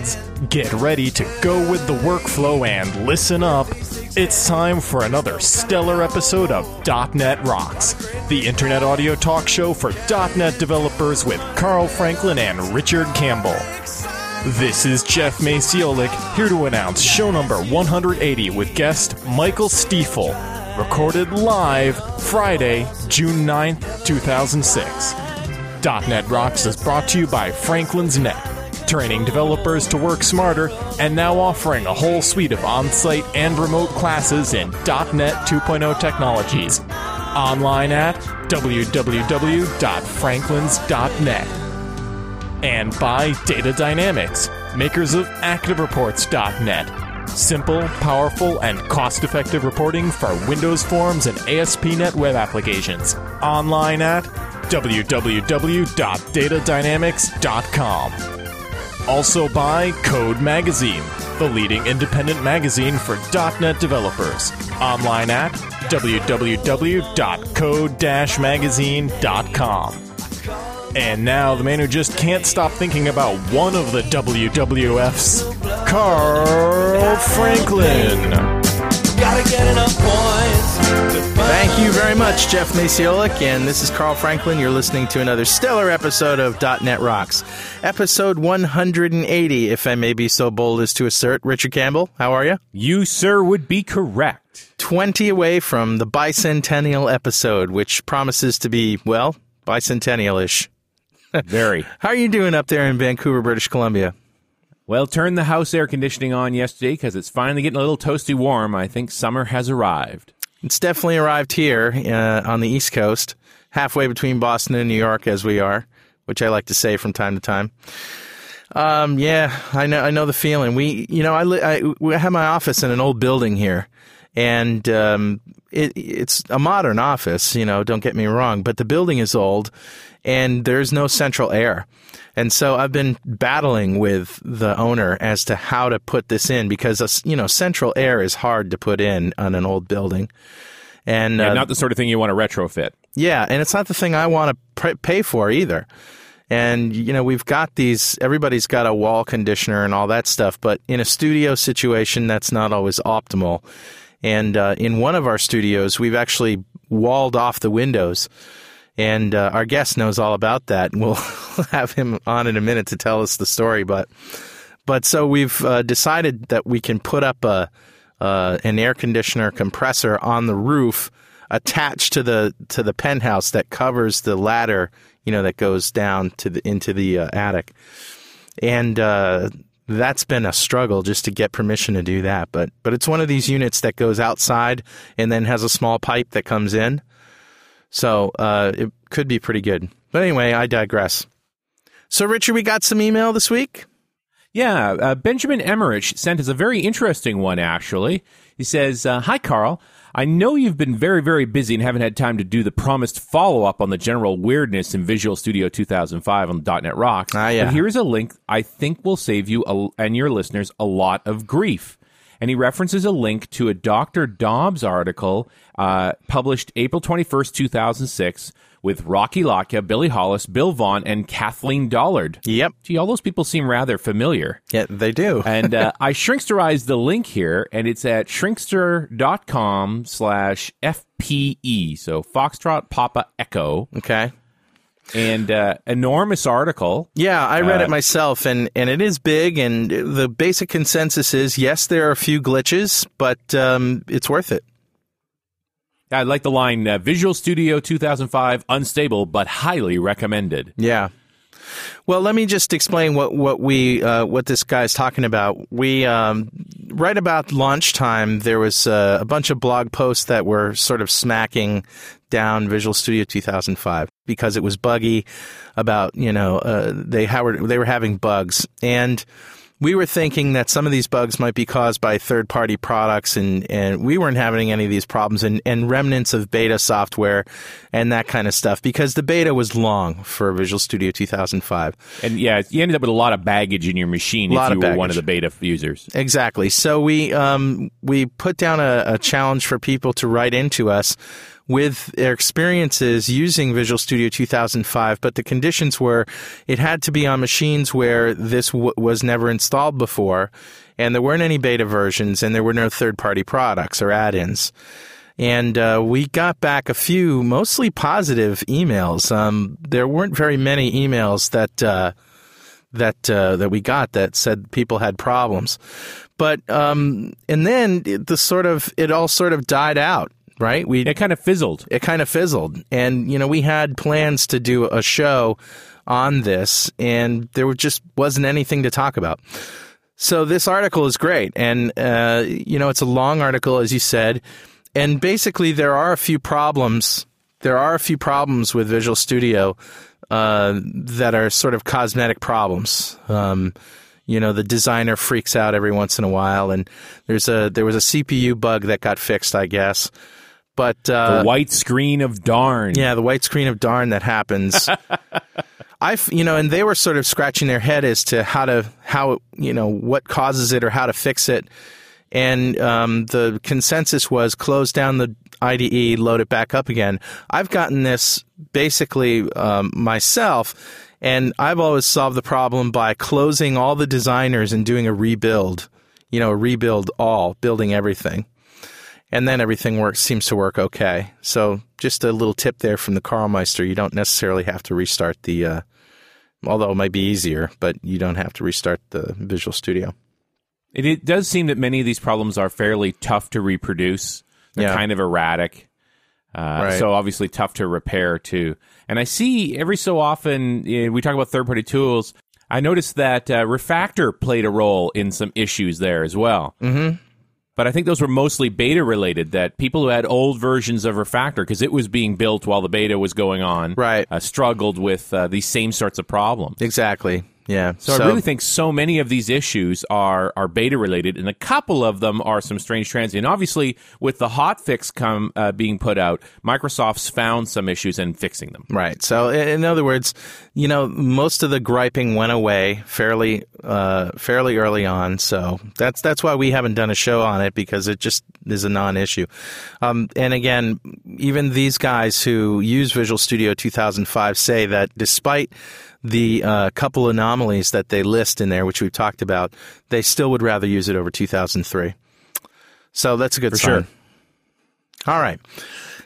Rockheads, get ready to go with the workflow and listen up. It's time for another stellar episode of .NET Rocks, the internet audio talk show for .NET developers with Carl Franklin and Richard Campbell. This is Jeff Maciolik here to announce show number 180 with guest Michael Stiefel, recorded live Friday, June 9th, 2006. .NET Rocks is brought to you by Franklin's Net, training developers to work smarter, and now offering a whole suite of on-site and remote classes in .NET 2.0 technologies. Online at www.franklins.net. And by Data Dynamics, makers of ActiveReports.net. Simple, powerful, and cost-effective reporting for Windows Forms and ASP.NET web applications. Online at www.datadynamics.com. Also by Code Magazine, the leading independent magazine for .NET developers. Online at www.code-magazine.com. And now the man who just can't stop thinking about one of the WWFs, Carl Franklin. Thank you very much, Jeff Maciolik, and this is Carl Franklin. You're listening to another stellar episode of .NET Rocks, episode 180, if I may be so bold as to assert. Richard Campbell, how are you? You, sir, would be correct. 20 away from the bicentennial episode, which promises to be, well, bicentennial-ish. Very. How are you doing up there in Vancouver, British Columbia? Well, turn the house air conditioning on yesterday because it's finally getting a little toasty warm. I think summer has arrived. It's definitely arrived here uh, on the East Coast, halfway between Boston and New York, as we are, which I like to say from time to time. Um, yeah, I know, I know the feeling. We, you know, I, li- I, we have my office in an old building here, and um, it, it's a modern office. You know, don't get me wrong, but the building is old, and there's no central air. And so I've been battling with the owner as to how to put this in because, uh, you know, central air is hard to put in on an old building. And, And uh, not the sort of thing you want to retrofit. yeah, and it's not the thing I want to pr- pay for either. And you know, we've got these. Everybody's got a wall conditioner and all that stuff, but in a studio situation, that's not always optimal. And uh, in one of our studios, we've actually walled off the windows, and uh, our guest knows all about that. We'll have him on in a minute to tell us the story. But but so we've uh, decided that we can put up a uh, an air conditioner compressor on the roof attached to the to the penthouse that covers the ladder, you know, that goes down to the into the uh, attic. And uh, that's been a struggle just to get permission to do that. But but it's one of these units that goes outside and then has a small pipe that comes in. So uh, it could be pretty good. But anyway, I digress. So Richard, we got some email this week. Yeah, uh, Benjamin Emmerich sent us a very interesting one, actually. He says, uh, Hi, Carl. I know you've been very, very busy and haven't had time to do the promised follow up on the general weirdness in Visual Studio 2005 on .NET Rocks. Ah, yeah. But here's a link I think will save you a, and your listeners a lot of grief. And he references a link to a Dr. Dobbs article uh, published April 21st, 2006, with Rocky Lhotka, Billy Hollis, Bill Vaughn, and Kathleen Dollard. Yep. Gee, all those people seem rather familiar. Yeah, they do. And uh, I shrinksterized the link here, and it's at shrinkster.com slash FPE. So Foxtrot Papa Echo. okay. And uh, enormous article. Yeah, I read Uh, it myself, and, and it is big. And the basic consensus is yes, there are a few glitches, but um, it's worth it. I like the line uh, Visual Studio 2005, unstable but highly recommended. Yeah. Well, let me just explain what what we uh, what this guy's talking about. We um, right about lunchtime there was uh, a bunch of blog posts that were sort of smacking down Visual Studio 2005 because it was buggy. About you know uh, they how they were having bugs and we were thinking that some of these bugs might be caused by third party products and, and we weren't having any of these problems and, and remnants of beta software and that kind of stuff because the beta was long for Visual Studio 2005. And yeah, you ended up with a lot of baggage in your machine if you were one of the beta users. Exactly. So we um, we put down a, a challenge for people to write into us with their experiences using Visual Studio 2005, but the conditions were it had to be on machines where this w- was never installed before, and there weren't any beta versions, and there were no third-party products or add-ins. And uh, we got back a few mostly positive emails. Um, there weren't very many emails that. Uh, that uh, that we got that said people had problems, but um, and then the sort of it all sort of died out, right? We It kind of fizzled. it kind of fizzled, and you know we had plans to do a show on this, and there just wasn't anything to talk about. So this article is great, and uh, you know it's a long article, as you said, and basically there are a few problems. There are a few problems with Visual Studio uh, that are sort of cosmetic problems. Um, you know, the designer freaks out every once in a while, and there's a there was a CPU bug that got fixed, I guess. But uh, The white screen of darn. yeah, the white screen of darn that happens. I, you know, and they were sort of scratching their head as to how to, how, you know, what causes it or how to fix it. And um, the consensus was close down the IDE, load it back up again. I've gotten this basically um, myself, and I've always solved the problem by closing all the designers and doing a rebuild. You know, a rebuild all, building everything and then everything works seems to work okay. So just a little tip there from the Carlmeister: you don't necessarily have to restart the, uh, although it might be easier, but you don't have to restart the Visual Studio. It, it does seem that many of these problems are fairly tough to reproduce. They're Yeah. kind of erratic. Uh, Right. So obviously tough to repair too. And I see every so often eh, we talk about third party tools. I noticed that uh, Refactor played a role in some issues there as well. Mm-hmm. But I think those were mostly beta related. That people who had old versions of Refactor, because it was being built while the beta was going on, Right. uh, struggled with uh, these same sorts of problems. Exactly. Yeah. So, I really think so many of these issues are are beta related, and a couple of them are some strange transient. Obviously, with the hotfix come uh, being put out, Microsoft's found some issues and fixing them. Right. So, in other words, you know, most of the griping went away fairly, uh, fairly early on. So that's that's why we haven't done a show on it because it just is a non-issue. Um, and again, even these guys who use Visual Studio 2005 say that despite the uh, couple anomalies that they list in there, which we've talked about, they still would rather use it over 2003. So that's a good sign. sure. All right.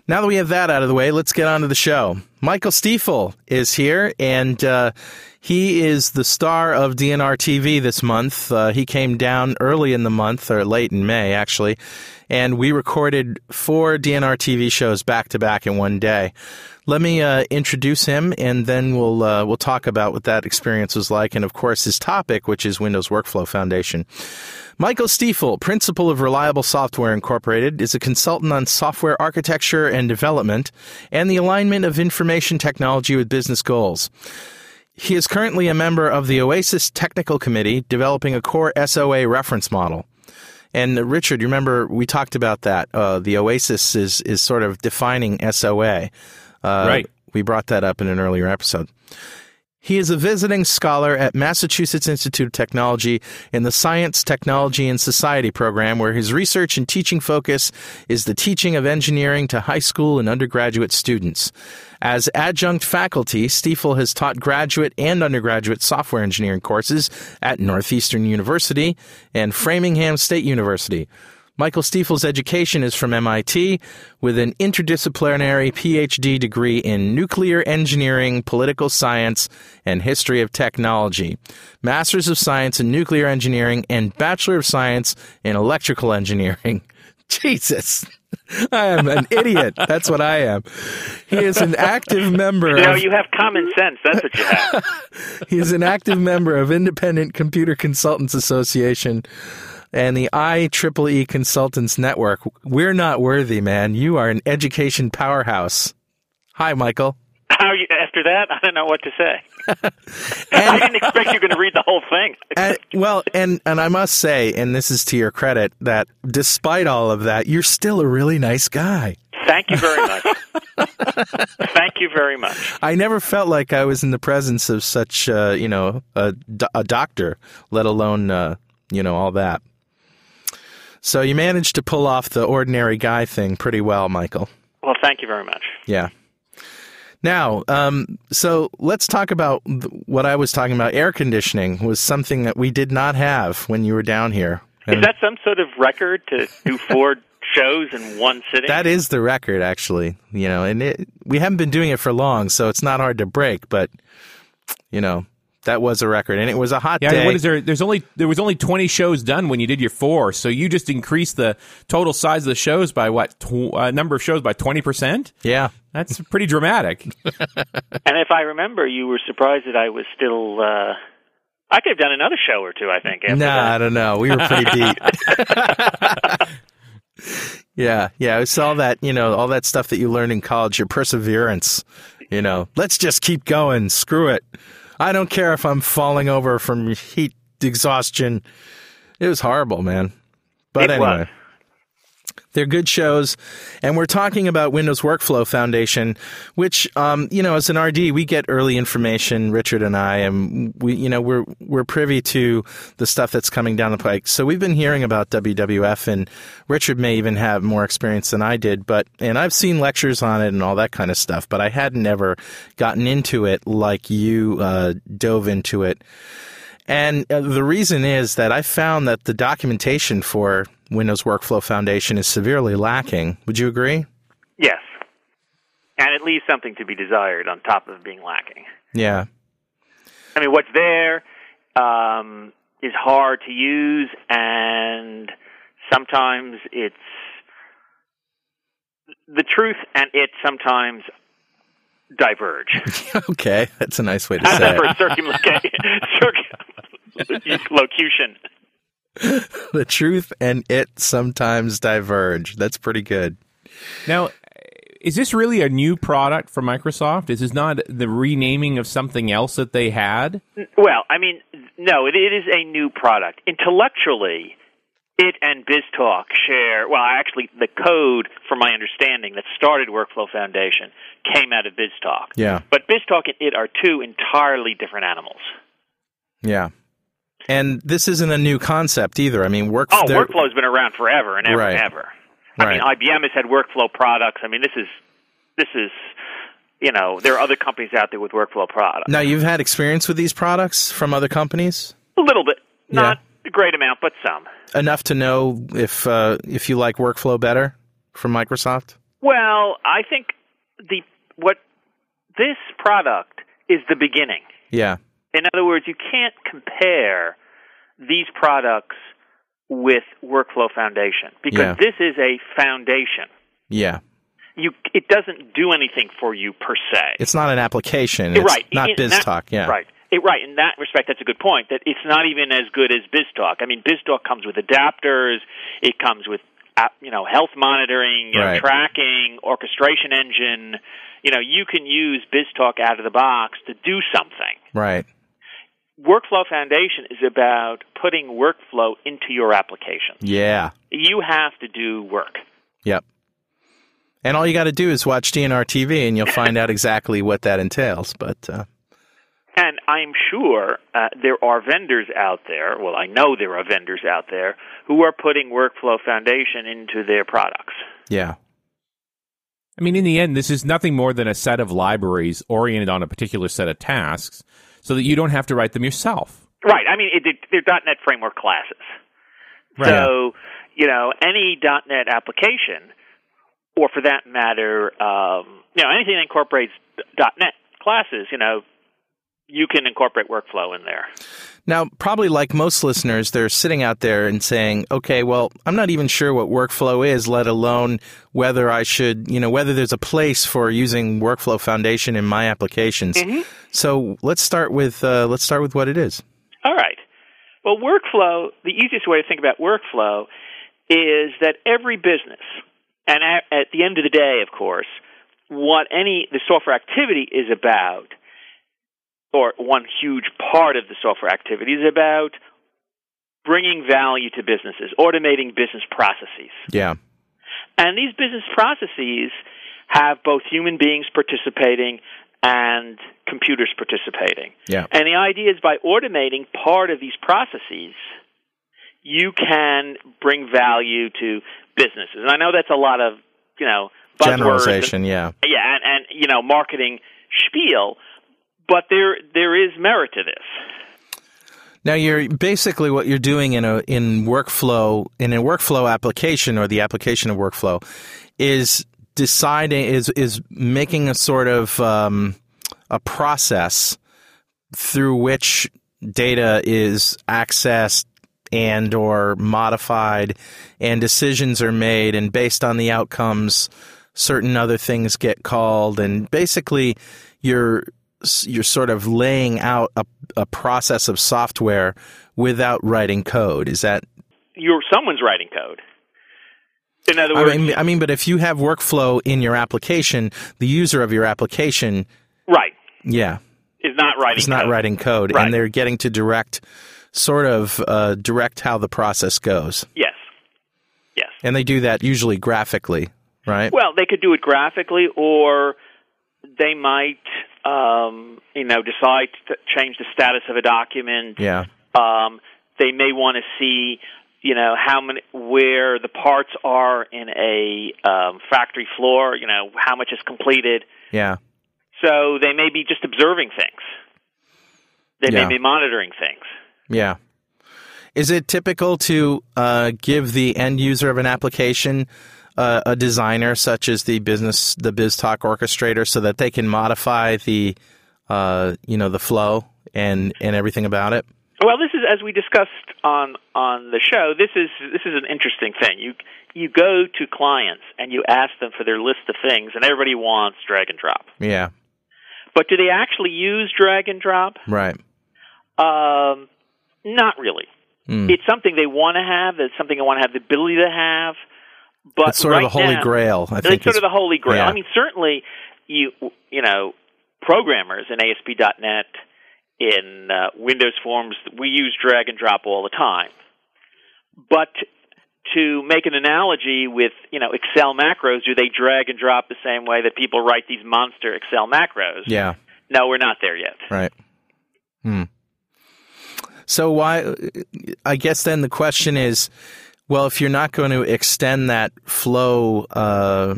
Now that we have that out of the way, let's get on to the show. Michael Stiefel is here, and uh, he is the star of DNR TV this month. Uh, he came down early in the month, or late in May, actually, and we recorded four DNR TV shows back to back in one day. Let me uh, introduce him, and then we'll uh, we'll talk about what that experience was like, and of course his topic, which is Windows Workflow Foundation. Michael Stiefel, principal of Reliable Software Incorporated, is a consultant on software architecture and development and the alignment of information technology with business goals. He is currently a member of the OASIS Technical Committee developing a core SOA reference model. And uh, Richard, you remember we talked about that. Uh, the OASIS is, is sort of defining SOA. Uh, Right. We brought that up in an earlier episode. He is a visiting scholar at Massachusetts Institute of Technology in the Science, Technology, and Society program, where his research and teaching focus is the teaching of engineering to high school and undergraduate students. As adjunct faculty, Stiefel has taught graduate and undergraduate software engineering courses at Northeastern University and Framingham State University. Michael Stiefel's education is from MIT with an interdisciplinary PhD degree in nuclear engineering, political science, and history of technology, Masters of Science in Nuclear Engineering, and Bachelor of Science in Electrical Engineering. Jesus. I am an idiot. That's what I am. He is an active member You know, you have common sense. That's what you have. he is an active member of Independent Computer Consultants Association and the IEEE Consultants Network. We're not worthy, man. You are an education powerhouse. Hi, Michael. How you, after that, I don't know what to say. I didn't expect you going to read the whole thing. And, well, and and I must say, and this is to your credit, that despite all of that, you're still a really nice guy. Thank you very much. Thank you very much. I never felt like I was in the presence of such, uh, you know, a, a doctor, let alone, uh, you know, all that. So you managed to pull off the ordinary guy thing pretty well, Michael. Well, thank you very much. Yeah. Now, um, so let's talk about what I was talking about. Air conditioning was something that we did not have when you were down here. Is that some sort of record to do four shows in one sitting? That is the record, actually. You know, and it, we haven't been doing it for long, so it's not hard to break. But you know, that was a record, and it was a hot Yeah, day. what is there? There's only there was only 20 shows done when you did your four, so you just increased the total size of the shows by what? Tw- uh, number of shows by 20 percent. yeah, That's pretty dramatic. and if I remember, you were surprised that I was still. Uh, I could have done another show or two. I think. No, nah, I don't know. We were pretty deep. yeah, yeah. It's all that you know, all that stuff that you learned in college. Your perseverance. You know, let's just keep going. Screw it. I don't care if I'm falling over from heat exhaustion. It was horrible, man. But It anyway. was. They're good shows, and we're talking about Windows Workflow Foundation, which, um, you know, as an RD, we get early information. Richard and I, and we, you know, we're we're privy to the stuff that's coming down the pike. So we've been hearing about WWF, and Richard may even have more experience than I did. But and I've seen lectures on it and all that kind of stuff, but I hadn't ever gotten into it like you uh, dove into it. And uh, the reason is that I found that the documentation for Windows Workflow Foundation is severely lacking. Would you agree? Yes, and it leaves something to be desired on top of being lacking. Yeah. I mean, what's there um, is hard to use, and sometimes it's the truth and it sometimes diverge. okay, that's a nice way to How's say that for it. a circumlocution? locution. The truth and it sometimes diverge. That's pretty good. now, is this really a new product for Microsoft? Is this not the renaming of something else that they had? Well, I mean, no, it, it is a new product. Intellectually, it and BizTalk share, well, actually, the code, from my understanding, that started Workflow Foundation came out of BizTalk. Yeah. But BizTalk and it are two entirely different animals. Yeah. And this isn't a new concept either. I mean, work. Oh, workflow's been around forever and ever Right. and ever. I mean, IBM has had workflow products. I mean, this is this is you know there are other companies out there with workflow products. Now, you've had experience with these products from other companies A little bit, Yeah. not a great amount, but some. enough to know if uh, if you like workflow better from Microsoft. Well, I think the what this product is the beginning. Yeah. In other words, you can't compare these products with Workflow Foundation because Yeah. this is a foundation. Yeah. You it doesn't do anything for you per se. It's not an application. It's right. not In BizTalk. yeah. Right. It, right. In that respect, that's a good point. That it's not even as good as BizTalk. I mean, BizTalk comes with adapters. It comes with uh, you know health monitoring, you know, Right. tracking, orchestration engine. You know, you can use BizTalk out of the box to do something. Right. Workflow Foundation is about putting workflow into your application. Yeah. You have to do work. Yep. And all you got to do is watch DNR TV, and you'll find out exactly what that entails. But uh, And I'm sure uh, there are vendors out there, well, I know there are vendors out there who are putting Workflow Foundation into their products. yeah, I mean, in the end, this is nothing more than a set of libraries oriented on a particular set of tasks so that you don't have to write them yourself. Right. I mean, it, they're .NET Framework classes. So, you know, any .NET application, or for that matter, um, you know, anything that incorporates .NET classes, you know, you can incorporate workflow in there. Now, probably like most listeners, they're sitting out there and saying, okay, well, I'm not even sure what workflow is, let alone whether I should, you know, whether there's a place for using Workflow Foundation in my applications. So let's start with, uh, let's start with what it is. All right. Well, workflow, the easiest way to think about workflow is that every business, and at the end of the day, of course, what any the software activity is about, or one huge part of the software activity is about bringing value to businesses, automating business processes. Yeah. And these business processes have both human beings participating and computers participating. Yeah. And the idea is by automating part of these processes, you can bring value to businesses. And I know that's a lot of, you know, buzzwords and- Generalization. Yeah. yeah, and, and you know, marketing spiel, but there there is merit to this. Now you're basically what you're doing in a in workflow in a workflow application or the application of workflow is deciding is is making a sort of um, a process through which data is accessed and or modified and decisions are made and based on the outcomes certain other things get called and basically you're you're sort of laying out a, a process of software without writing code is that You're someone's writing code. In other I words, mean, I mean, but if you have workflow in your application, the user of your application, right, yeah, is not writing is not code. writing code, Right. and they're getting to direct, sort of uh, direct how the process goes, Yes. Yes. and they do that usually graphically, right? Well, they could do it graphically, or they might, um, you know, decide to change the status of a document. yeah, Um, they may want to see, you know, how many, where the parts are in a um, factory floor. You know, how much is completed. yeah, So they may be just observing things. They Yeah. may be monitoring things. yeah. Is it typical to uh, give the end user of an application uh, a designer such as the business, the BizTalk orchestrator, so that they can modify the, uh, you know, the flow and and everything about it? Well, this is as we discussed on on the show. This is this is an interesting thing. You you go to clients and you ask them for their list of things, and everybody wants drag and drop. Yeah, But do they actually use drag and drop? right. Um, not really. Hmm. It's something they want to have. It's something they want to have the ability to have. But It's sort right of the holy now- grail. I it's think sort of the holy grail. yeah. I mean, certainly you you know programmers in ASP.NET in uh, Windows Forms we use drag and drop all the time. But to make an analogy with you know Excel macros, do they drag and drop the same way that people write these monster Excel macros? Yeah, No, we're not there yet. right. Hmm. So why? I guess then the question is, well, if you're not going to extend that flow uh,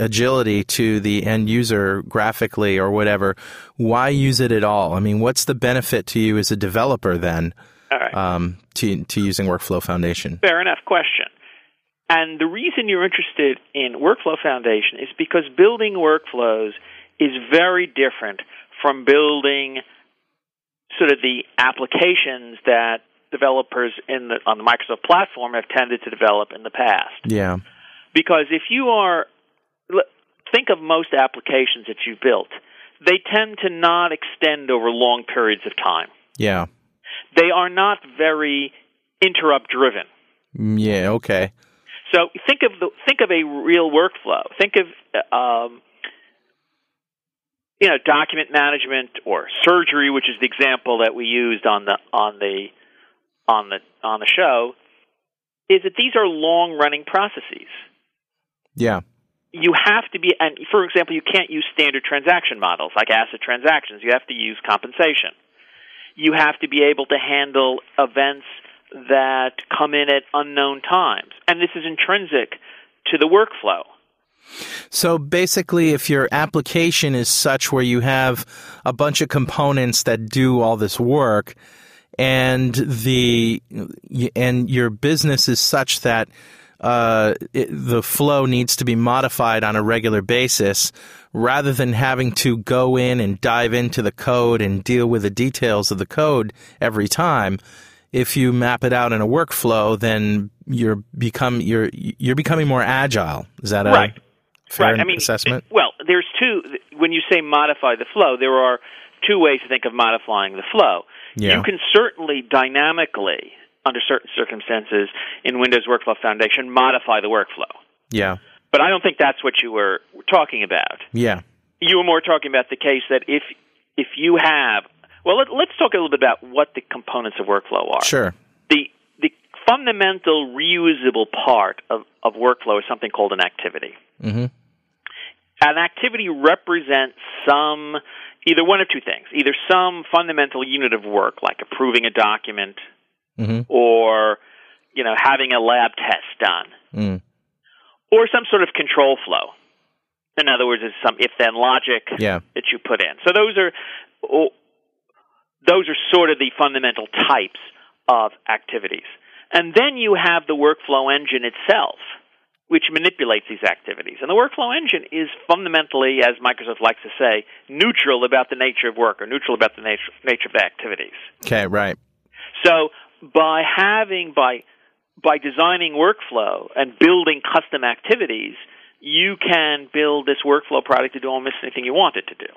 agility to the end user graphically or whatever, why use it at all? I mean, what's the benefit to you as a developer then right. um, to to using Workflow Foundation? Fair enough question. And the reason you're interested in Workflow Foundation is because building workflows is very different from building sort of the applications that developers in the, on the Microsoft platform have tended to develop in the past. Yeah, Because if you are, think of most applications that you've built, they tend to not extend over long periods of time. yeah, They are not very interrupt driven. Mm, yeah. Okay. So think of the think of a real workflow. Think of um, you know document management or surgery, which is the example that we used on the on the on the on the show. Is that these are long running processes. Yeah. You have to be, and for example, you can't use standard transaction models like ACID transactions. You have to use compensation. You have to be able to handle events that come in at unknown times. And this is intrinsic to the workflow. So basically, if your application is such where you have a bunch of components that do all this work, and the and your business is such that uh, it, the flow needs to be modified on a regular basis rather than having to go in and dive into the code and deal with the details of the code every time. If you map it out in a workflow, then you're become you're you're becoming more agile. Is that a Right. Fair right. I mean, assessment? Well, there's two. When you say modify the flow, there are two ways to think of modifying the flow. Yeah. You can certainly dynamically, under certain circumstances, in Windows Workflow Foundation, modify the workflow. Yeah, But I don't think that's what you were talking about. yeah, You were more talking about the case that if if you have well, let, let's talk a little bit about what the components of workflow are. sure. The the fundamental reusable part of, of workflow is something called an activity. Mhm. An activity represents some either one of two things: either some fundamental unit of work, like approving a document, Mhm. or you know having a lab test done, Mm. or some sort of control flow. In other words, it's some if-then logic Yeah. that you put in. So those are those are sort of the fundamental types of activities. And then you have the workflow engine itself, which manipulates these activities. And the workflow engine is fundamentally, as Microsoft likes to say, neutral about the nature of work or neutral about the nature, nature of the activities. Okay, right. So by having by by designing workflow and building custom activities, you can build this workflow product to do almost anything you want it to do.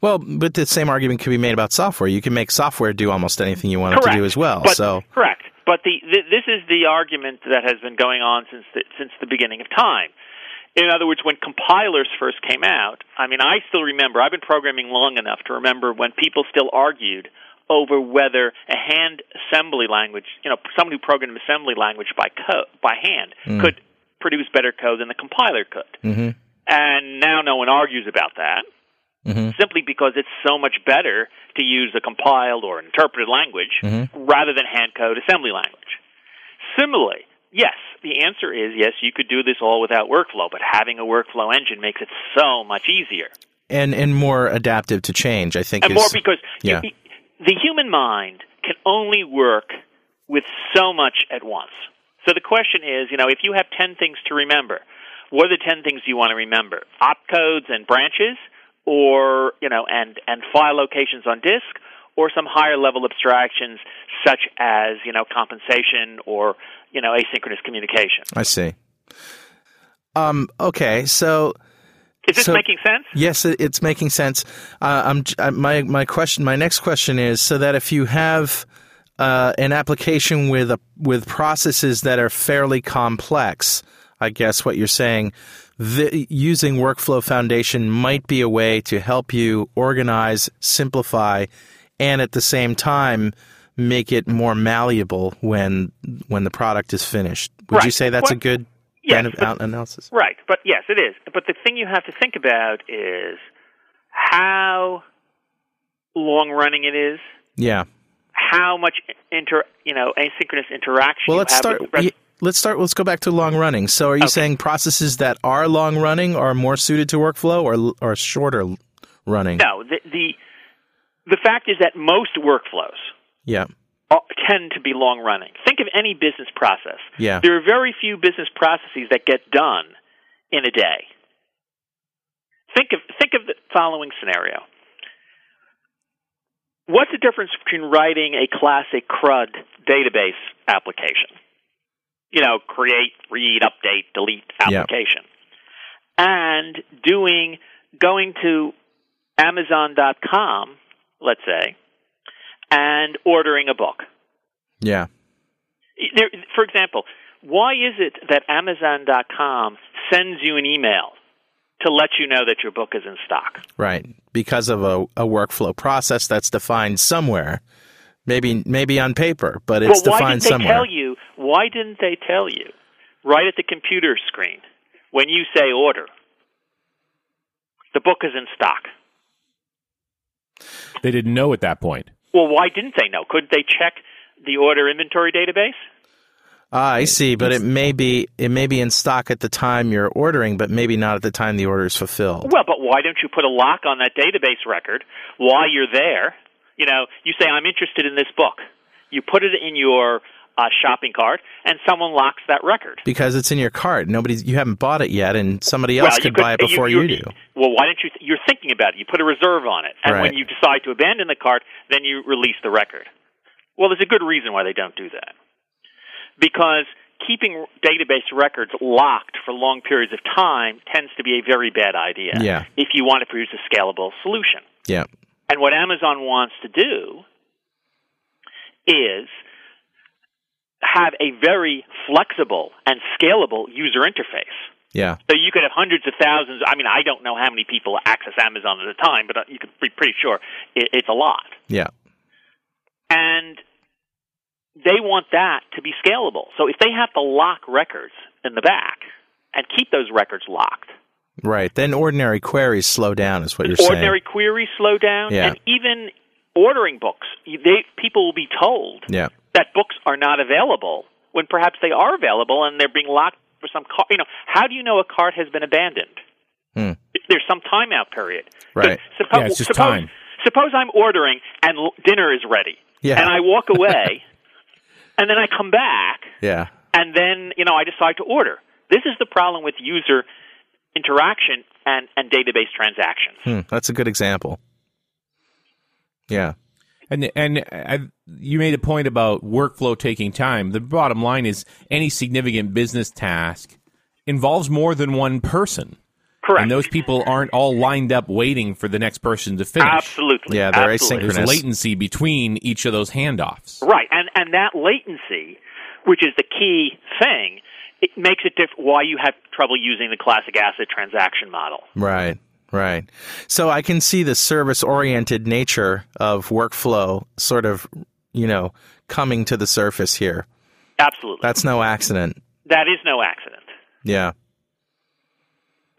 Well, but the same argument could be made about software. You can make software do almost anything you want it to do as well. But, so, correct. But the, th- this is the argument that has been going on since the, since the beginning of time. In other words, when compilers first came out, I mean, I still remember. I've been programming long enough to remember when people still argued over whether a hand assembly language, you know, someone who programmed assembly language by co- by hand could produce better code than the compiler could. Mhm. And now no one argues about that Mhm. simply because it's so much better to use a compiled or interpreted language Mm-hmm. rather than hand code assembly language. Similarly, yes, the answer is yes, you could do this all without workflow, but having a workflow engine makes it so much easier. and and more adaptive to change, I think. And is, more because yeah. you, the human mind can only work with so much at once. So the question is, you know, if you have 10 things to remember, what are the 10 things you want to remember? Opcodes and branches or, you know, and and file locations on disk or some higher level abstractions such as, you know, compensation or, you know, asynchronous communication. I see. Um. Okay. So. Is this So- making sense? Yes, it- it's making sense. Uh, I'm j- uh, my my question. My next question is so that if you have uh, an application with a, with processes that are fairly complex, I guess what you're saying, the, using Workflow Foundation might be a way to help you organize, simplify, and at the same time make it more malleable when when the product is finished. Would you say that's a good yes, kind of but- analysis? Right, but yes, it is. But the thing you have to think about is how long running it is, Yeah. how much inter you know asynchronous interaction. Well, you let's have start. With the rest- y- Let's start. Let's go back to long running. So, are you Okay. saying processes that are long running are more suited to workflow, or or shorter running? no, the, the the fact is that most workflows Yeah. are, tend to be long running. Think of any business process. Yeah. There are very few business processes that get done in a day. Think of think of the following scenario. What's the difference between writing a classic CRUD database application? You know, create, read, update, delete application. And doing going to amazon.com, let's say, and ordering a book. Yeah. There, for example, why is it that Amazon.com sends you an email to let you know that your book is in stock? Right. Because of a, a workflow process that's defined somewhere. Maybe maybe on paper, but it's well, why defined somewhere. Tell you? Why didn't they tell you right at the computer screen when you say order? The book is in stock. They didn't know at that point. Well, why didn't they know? Couldn't they check the order inventory database? Ah, I see, but it may be it may be in stock at the time you're ordering, but maybe not at the time the order is fulfilled. Well, but why don't you put a lock on that database record while you're there? You know, you say, I'm interested in this book. You put it in your a shopping cart and someone locks that record. Because it's in your cart. Nobody's you haven't bought it yet, and somebody else well, could, you buy it before you, you, do. Well, why don't you? You're thinking about it. You put a reserve on it, and Right. when you decide to abandon the cart, then you release the record. Well, there's a good reason why they don't do that. Because keeping database records locked for long periods of time tends to be a very bad idea. Yeah. If you want to produce a scalable solution. Yeah. And what Amazon wants to do is have a very flexible and scalable user interface. Yeah. So you could have hundreds of thousands. I mean, I don't know how many people access Amazon at a time, but uh, you could be pretty sure it, it's a lot. Yeah. And they want that to be scalable. So if they have to lock records in the back and keep those records locked, Right. Then ordinary queries slow down, is what you're saying. ordinary queries slow down, Yeah. and even ordering books, they people will be told. Yeah. that books are not available when perhaps they are available and they're being locked for some car. You know, how do you know a cart has been abandoned? Hmm. There's some timeout period. Right. So suppose, Yeah, it's just suppose, time. Suppose I'm ordering and l- dinner is ready, Yeah. and I walk away, and then I come back, Yeah. and then you know I decide to order. This is the problem with user interaction and, and database transactions. Hmm. That's a good example. Yeah. And and I, you made a point about workflow taking time. The bottom line is any significant business task involves more than one person, Correct. and those people aren't all lined up waiting for the next person to finish. Absolutely. Yeah, they're Absolutely. There's latency between each of those handoffs. Right, and and that latency, which is the key thing, it makes it diff- why you have trouble using the classic ACID transaction model. Right. Right. So I can see the service oriented nature of workflow sort of, you know, coming to the surface here. Absolutely, That's no accident. that is no accident. Yeah.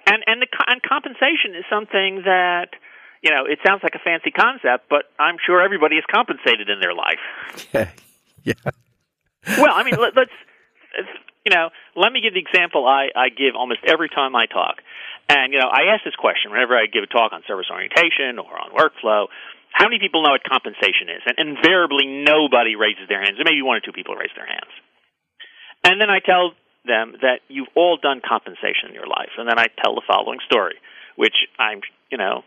And and the and compensation is something that you know it sounds like a fancy concept, but I'm sure everybody is compensated in their life. Yeah. Yeah. well, I mean, let, let's you know, let me give the example I, I give almost every time I talk. And you know, I ask this question whenever I give a talk on service orientation or on workflow. How many people know what compensation is? And invariably, nobody raises their hands. Or maybe one or two people raise their hands. And then I tell them that you've all done compensation in your life. And then I tell the following story, which I'm, you know,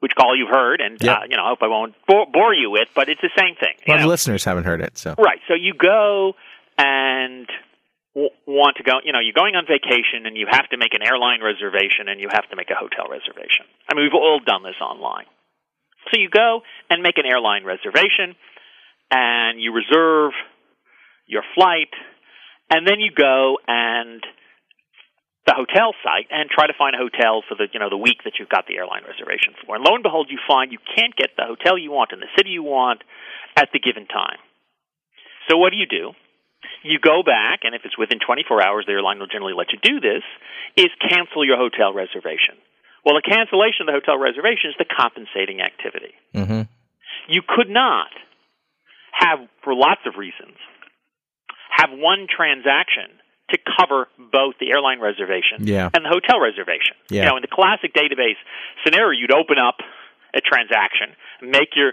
which all you've heard, and Yep. uh, you know, I hope I won't bore, bore you with, but it's the same thing. you Well, the listeners haven't heard it, so. Right. So you go and want to go, you know, you're going on vacation and you have to make an airline reservation and you have to make a hotel reservation. I mean, we've all done this online. So you go and make an airline reservation and you reserve your flight and then you go and the hotel site and try to find a hotel for the you know the week that you've got the airline reservation for. And lo and behold, you find you can't get the hotel you want in the city you want at the given time. So what do you do? You go back, and if it's within 24 hours, the airline will generally let you do this, is cancel your hotel reservation. Well, the cancellation of the hotel reservation is the compensating activity. hmm You could not have, for lots of reasons, have one transaction to cover both the airline reservation Yeah. and the hotel reservation. Yeah. You know, in the classic database scenario, you'd open up a transaction, make your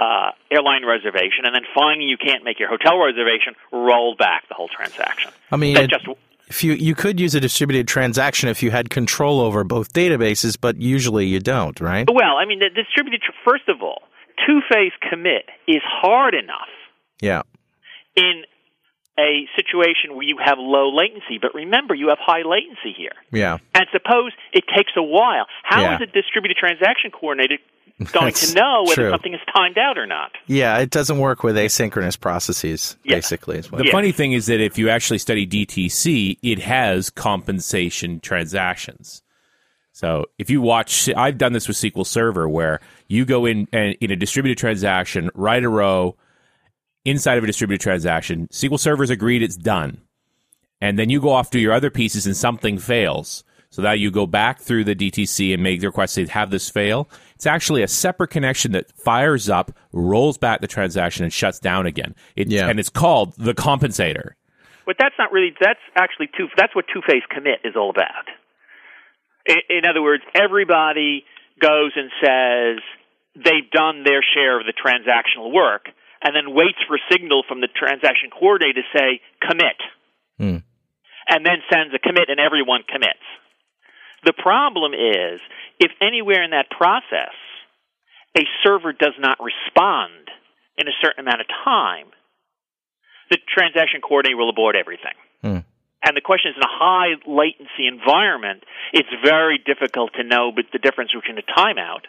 uh, airline reservation, and then finding you can't make your hotel reservation, roll back the whole transaction. I mean, it- just if you you could use a distributed transaction if you had control over both databases, but usually you don't, right? well, I mean, the distributed. First of all, two-phase commit is hard enough Yeah. in a situation where you have low latency. But remember, you have high latency here. Yeah. And suppose it takes a while. How is Yeah. a distributed transaction coordinator going That's to know whether true. something is timed out or not? Yeah, it doesn't work with asynchronous processes, Yeah. basically. Is what The Yeah. funny thing is that if you actually study DTC, it has compensation transactions. So if you watch, I've done this with SQL Server where you go in and in a distributed transaction, write a row inside of a distributed transaction. SQL Server's agreed it's done, and then you go off to your other pieces and something fails. So now you go back through the DTC and make the request to have this fail. It's actually a separate connection that fires up, rolls back the transaction, and shuts down again. It, Yeah. And it's called the compensator. But that's not really. That's actually two. That's what two-phase commit is all about. In, in other words, everybody goes and says they've done their share of the transactional work, and then waits for a signal from the transaction coordinator to say commit, Hmm. and then sends a commit, and everyone commits. The problem is if anywhere in that process a server does not respond in a certain amount of time, the transaction coordinator will abort everything. Hmm. And the question is, in a high latency environment, it's very difficult to know but the difference between a timeout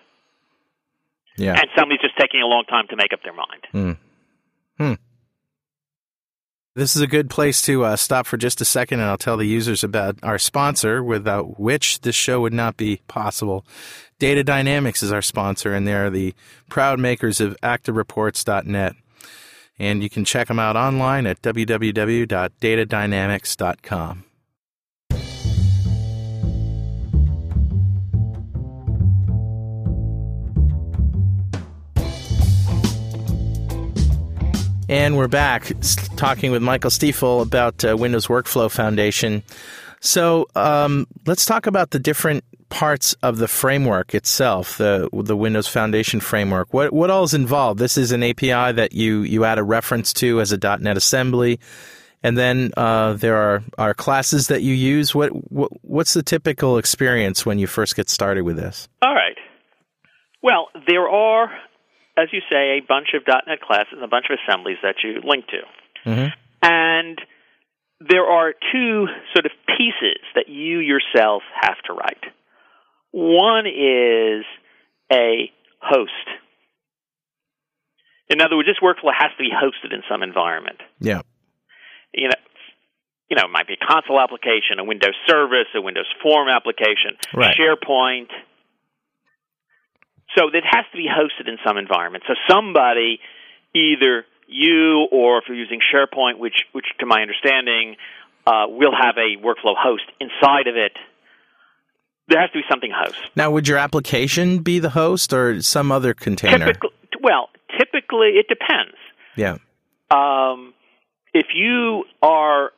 Yeah. and somebody's just taking a long time to make up their mind. Hmm. Hmm. This is a good place to uh, stop for just a second, and I'll tell the users about our sponsor, without which this show would not be possible. Data Dynamics is our sponsor, and they are the proud makers of ActiveReports.net. And you can check them out online at www.datadynamics.com. And we're back talking with Michael Stiefel about uh, Windows Workflow Foundation. So um, let's talk about the different parts of the framework itself, the the Windows Foundation framework. What what all is involved? This is an API that you you add a reference to as a .NET assembly, and then uh, there are are classes that you use. What, what what's the typical experience when you first get started with this? All right. Well, there are, as you say, a bunch of .NET classes and a bunch of assemblies that you link to. Mhm. And there are two sort of pieces that you yourself have to write. One is a host. In other words, this workflow has to be hosted in some environment. Yeah. You know, you know, it might be a console application, a Windows service, a Windows form application, Right. SharePoint. So it has to be hosted in some environment. So somebody, either you or if you're using SharePoint, which, which to my understanding, uh, will have a workflow host inside of it. There has to be something host. Now, would your application be the host or some other container? Typically, well, typically it depends. Yeah. um, if you are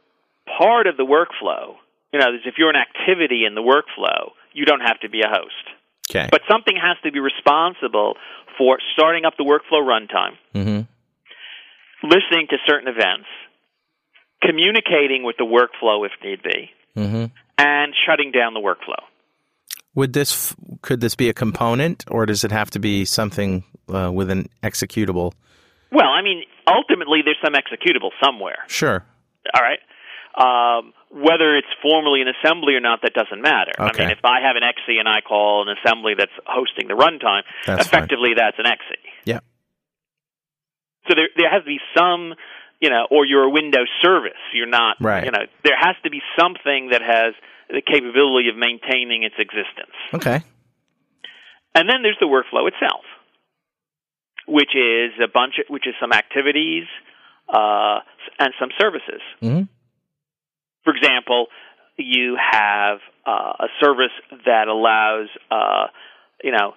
part of the workflow, you know, if you're an activity in the workflow, you don't have to be a host. Okay. But something has to be responsible for starting up the workflow runtime, hmm listening to certain events, communicating with the workflow if need be, hmm and shutting down the workflow. Would this f- could this be a component, or does it have to be something uh, with an executable? Well, I mean, ultimately, there's some executable somewhere. Sure. All right. Um, whether it's formally an assembly or not, that doesn't matter. I mean, if I have an EXE and I call an assembly that's hosting the runtime, That's fine. effectively that's an EXE. Yeah. So there there has to be some, you know, or you're a Windows service. You're not, Right. you know, there has to be something that has the capability of maintaining its existence. Okay. And then there's the workflow itself, which is a bunch, of, which is some activities uh, and some services. hmm For example, you have uh, a service that allows, uh, you know,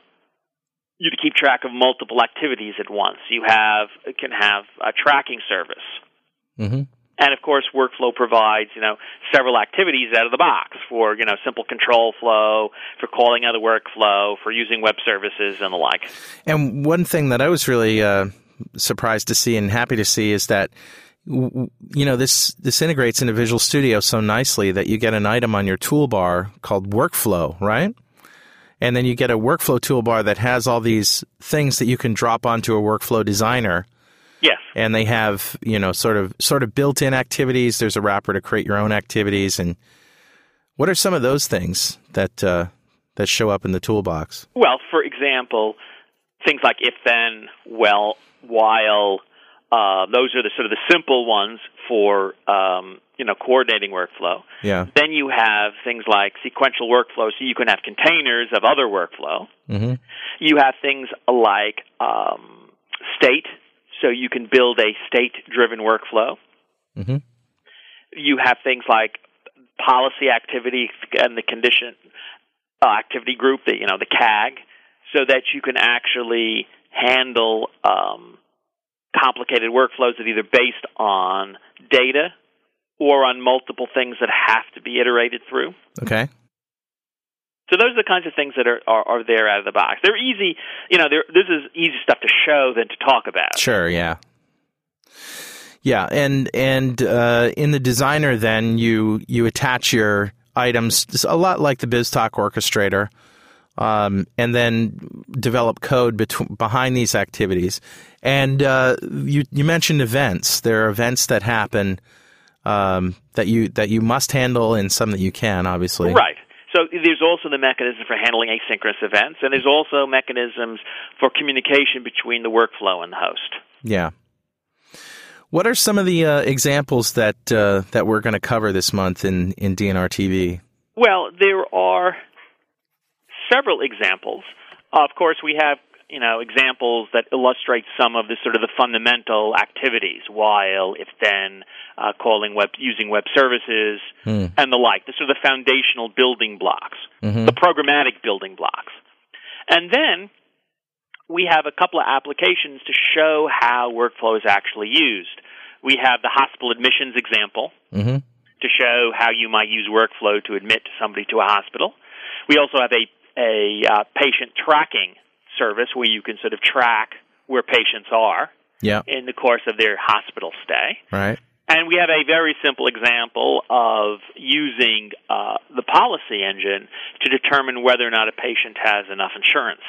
you to keep track of multiple activities at once. You have can have a tracking service, hmm and of course, workflow provides you know several activities out of the box for you know simple control flow, for calling out a workflow, for using web services and the like. And one thing that I was really uh, surprised to see and happy to see is that you know this this integrates into Visual Studio so nicely that you get an item on your toolbar called Workflow, right? And then you get a workflow toolbar that has all these things that you can drop onto a workflow designer. Yes. and they have you know sort of sort of built-in activities. There's a wrapper to create your own activities, and what are some of those things that uh, that show up in the toolbox? Well, for example, things like if then, well, while, uh, those are the sort of the simple ones for um, you know coordinating workflow. Yeah. Then you have things like sequential workflow, so you can have containers of other workflow. hmm You have things like um, state, so you can build a state-driven workflow. hmm You have things like policy activity and the condition uh, activity group, the you know the CAG, so that you can actually handle um, complicated workflows that are either based on data or on multiple things that have to be iterated through. Okay. So those are the kinds of things that are, are, are there out of the box. They're easy, you know. This is easy stuff to show than to talk about. Sure. Yeah. Yeah, and and uh, in the designer, then you you attach your items a lot like the BizTalk orchestrator, um, and then develop code betw- behind these activities. And uh, you you mentioned events. There are events that happen um, that you that you must handle, and some that you can, obviously. Right. So there's also the mechanism for handling asynchronous events, and there's also mechanisms for communication between the workflow and the host. Yeah. What are some of the uh, examples that uh, that we're going to cover this month in in DNR TV? Well, there are several examples. Of course, we have you know examples that illustrate some of the sort of the fundamental activities, while, if then, uh, calling web, using web services, and the like. The sort of the foundational building blocks, the programmatic building blocks, and then we have a couple of applications to show how workflow is actually used. We have the hospital admissions example Mhm. to show how you might use workflow to admit somebody to a hospital. We also have a a uh, patient tracking service where you can sort of track where patients are Yeah. in the course of their hospital stay. Right. And we have a very simple example of using uh, the policy engine to determine whether or not a patient has enough insurance.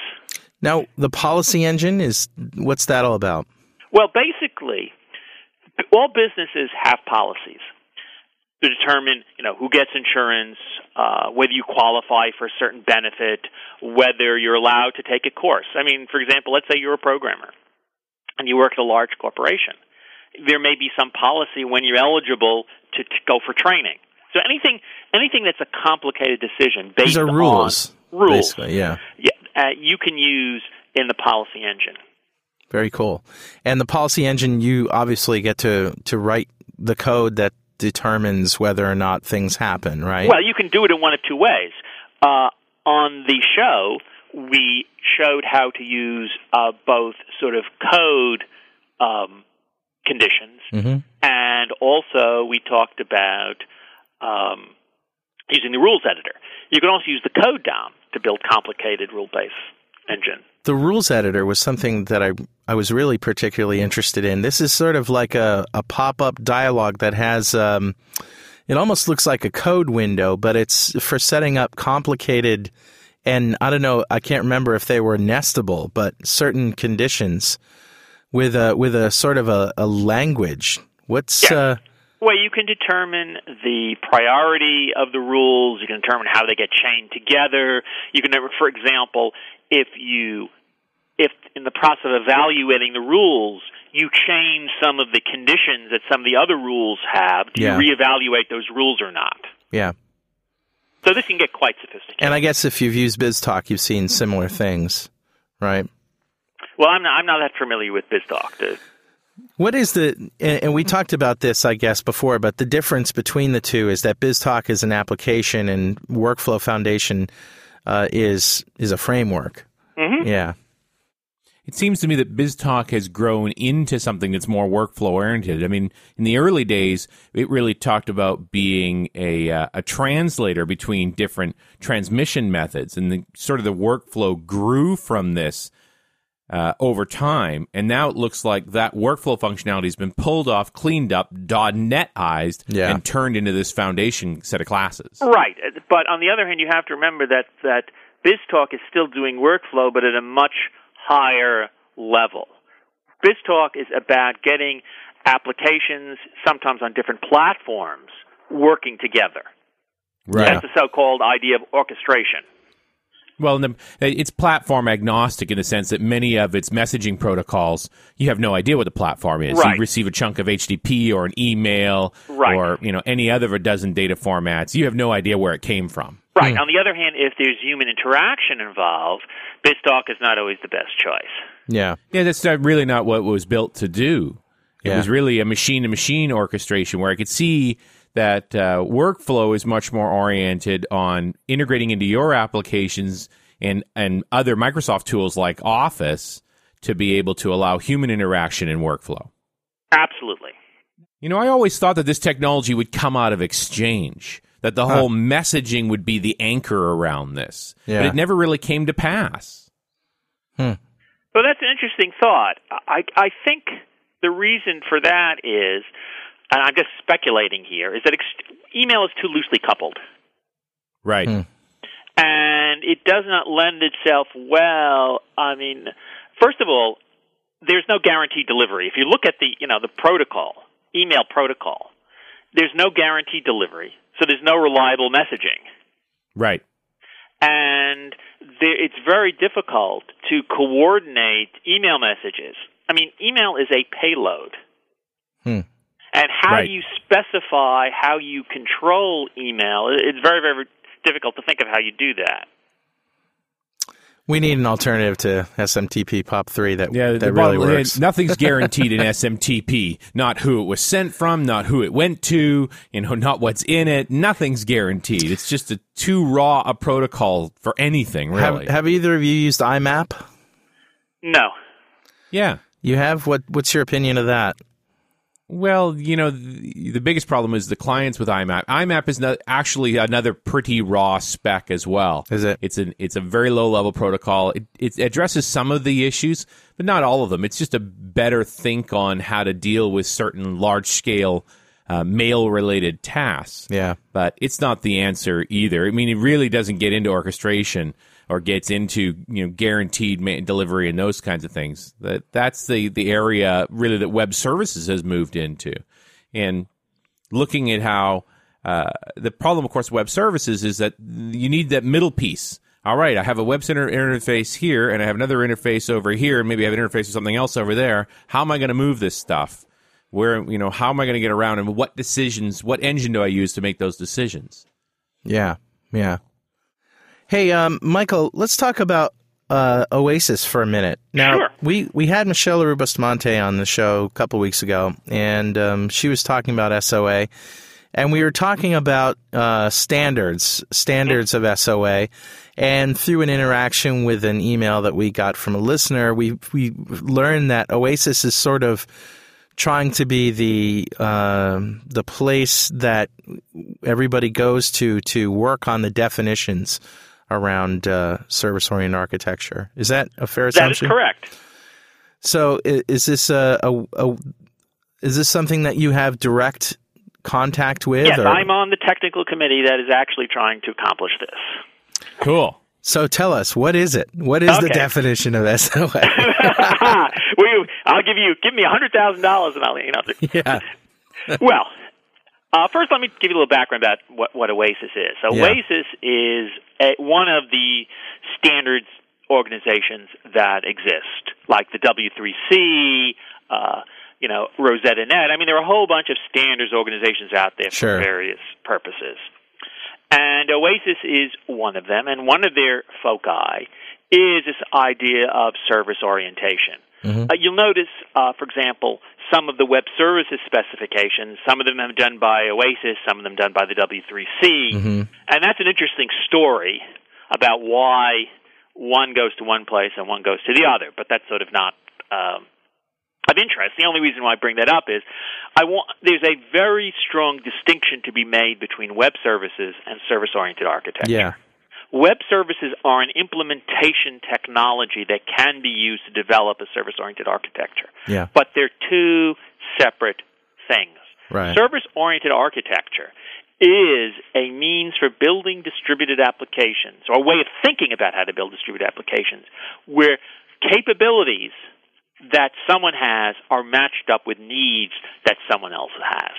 Now, the policy engine is what's that all about? Well, basically, all businesses have policies to determine, you know, who gets insurance, uh, whether you qualify for a certain benefit, whether you're allowed to take a course. I mean, for example, let's say you're a programmer and you work at a large corporation. There may be some policy when you're eligible to, to go for training. So anything, anything that's a complicated decision based These are on rules. rules, Basically, yeah. yeah, uh, you can use in the policy engine. Very cool. And the policy engine, you obviously get to to write the code that determines whether or not things happen, right? Well, you can do it in one of two ways. Uh, on the show, we showed how to use uh, both sort of code um, conditions, Mhm. and also we talked about um, using the rules editor. You can also use the code DOM to build complicated rule-based engine. the rules editor was something that I I was really particularly interested in. This is sort of like a, a pop up dialogue that has um, it almost looks like a code window, but it's for setting up complicated and I don't know I can't remember if they were nestable, but certain conditions with a with a sort of a, a language. What's Yeah. uh, Well, you can determine the priority of the rules. You can determine how they get chained together. You can, for example, if you, if in the process of evaluating the rules, you change some of the conditions that some of the other rules have, do Yeah. you reevaluate those rules or not? yeah. So this can get quite sophisticated. And I guess if you've used BizTalk, you've seen similar things, right? well, I'm not, I'm not that familiar with BizTalk. To, What is the and and we talked about this I guess before, but the difference between the two is that BizTalk is an application and Workflow Foundation uh, is is a framework. Mhm. Yeah, It seems to me that BizTalk has grown into something that's more workflow oriented. I mean, in the early days, it really talked about being a uh, a translator between different transmission methods, and the sort of the workflow grew from this uh, over time. And now it looks like that workflow functionality has been pulled off, cleaned up, .NETized, Yeah. and turned into this foundation set of classes. Right, but on the other hand, you have to remember that that BizTalk is still doing workflow, but at a much higher level. BizTalk is about getting applications, sometimes on different platforms, working together. right. That's the so-called idea of orchestration. Well, the, it's platform agnostic in the sense that many of its messaging protocols, you have no idea what the platform is. Right. You receive a chunk of HTTP or an email Right. or you know any other of a dozen data formats. You have no idea where it came from. Right. Hmm. On the other hand, if there's human interaction involved, BizTalk is not always the best choice. Yeah, Yeah, that's really not what it was built to do. It Yeah. was really a machine-to-machine orchestration where I could see that uh, workflow is much more oriented on integrating into your applications and and other Microsoft tools like Office to be able to allow human interaction in workflow. Absolutely. You know, I always thought that this technology would come out of Exchange, that the whole messaging would be the anchor around this, Yeah. but it never really came to pass. Well, that's an interesting thought. I, I think the reason for that is, and I'm just speculating here, is that ex- email is too loosely coupled. Right. Hmm. and it does not lend itself well. I mean, first of all, there's no guaranteed delivery. If you look at the you know the protocol, email protocol, there's no guaranteed delivery, so there's no reliable messaging, Right. and there, it's very difficult to coordinate email messages. I mean, email is a payload. Hmm. And how Right. you specify how you control email, it's very, very difficult to think of how you do that. We need an alternative to SMTP Pop 3 that, Yeah, that the really bottom- works. Nothing's guaranteed in SMTP. Not who it was sent from, not who it went to, you know, not what's in it. Nothing's guaranteed. It's just a too raw a protocol for anything, really. Have, have either of you used IMAP? No. yeah. You have? What? What's your opinion of that? Well, you know, the, the biggest problem is the clients with IMAP. IMAP is not actually another pretty raw spec as well. Is it? It's an it's a very low level protocol. It, it addresses some of the issues, but not all of them. It's just a better think on how to deal with certain large scale uh, mail related tasks. Yeah. But it's not the answer either. I mean, it really doesn't get into orchestration or gets into you know guaranteed delivery and those kinds of things. That that's the the area really that web services has moved into, and looking at how uh, the problem, of course, web services is that you need that middle piece. All right, I have a web center interface here, and I have another interface over here, and maybe I have an interface with something else over there. How am I going to move this stuff? Where you know how am I going to get around, and what decisions, what engine do I use to make those decisions? Yeah. Yeah. Hey, um, Michael, let's talk about uh, Oasis for a minute. Now, Sure. we, we had Michele Leroux Bustamante on the show a couple weeks ago, and um, she was talking about SOA, and we were talking about uh, standards, standards of SOA, and through an interaction with an email that we got from a listener, we we learned that Oasis is sort of trying to be the um the place that everybody goes to to work on the definitions around uh, service-oriented architecture. Is that a fair assumption? That is correct. So, i- is this a, a, a is this something that you have direct contact with? Yes, or- I'm on the technical committee that is actually trying to accomplish this. Cool. So, tell us what is it? What is the definition of SOA? we, I'll give you give me a hundred thousand dollars and I'll you know. yeah, well, uh, first let me give you a little background about what, what Oasis is. So Yeah. Oasis is a, one of the standards organizations that exist, like the W3C. Uh, you know, RosettaNet. I mean, there are a whole bunch of standards organizations out there Sure. for various purposes. And Oasis is one of them, and one of their foci is this idea of service orientation. Uh, you'll notice, uh, for example, some of the web services specifications, some of them are done by Oasis, some of them done by the W3C, and that's an interesting story about why one goes to one place and one goes to the other, but that's sort of not um, of interest. The only reason why I bring that up is I want there's a very strong distinction to be made between web services and service-oriented architecture. yeah, Web services are an implementation technology that can be used to develop a service-oriented architecture. yeah, But they're two separate things. right. Service-oriented architecture is a means for building distributed applications or a way of thinking about how to build distributed applications where capabilities that someone has are matched up with needs that someone else has.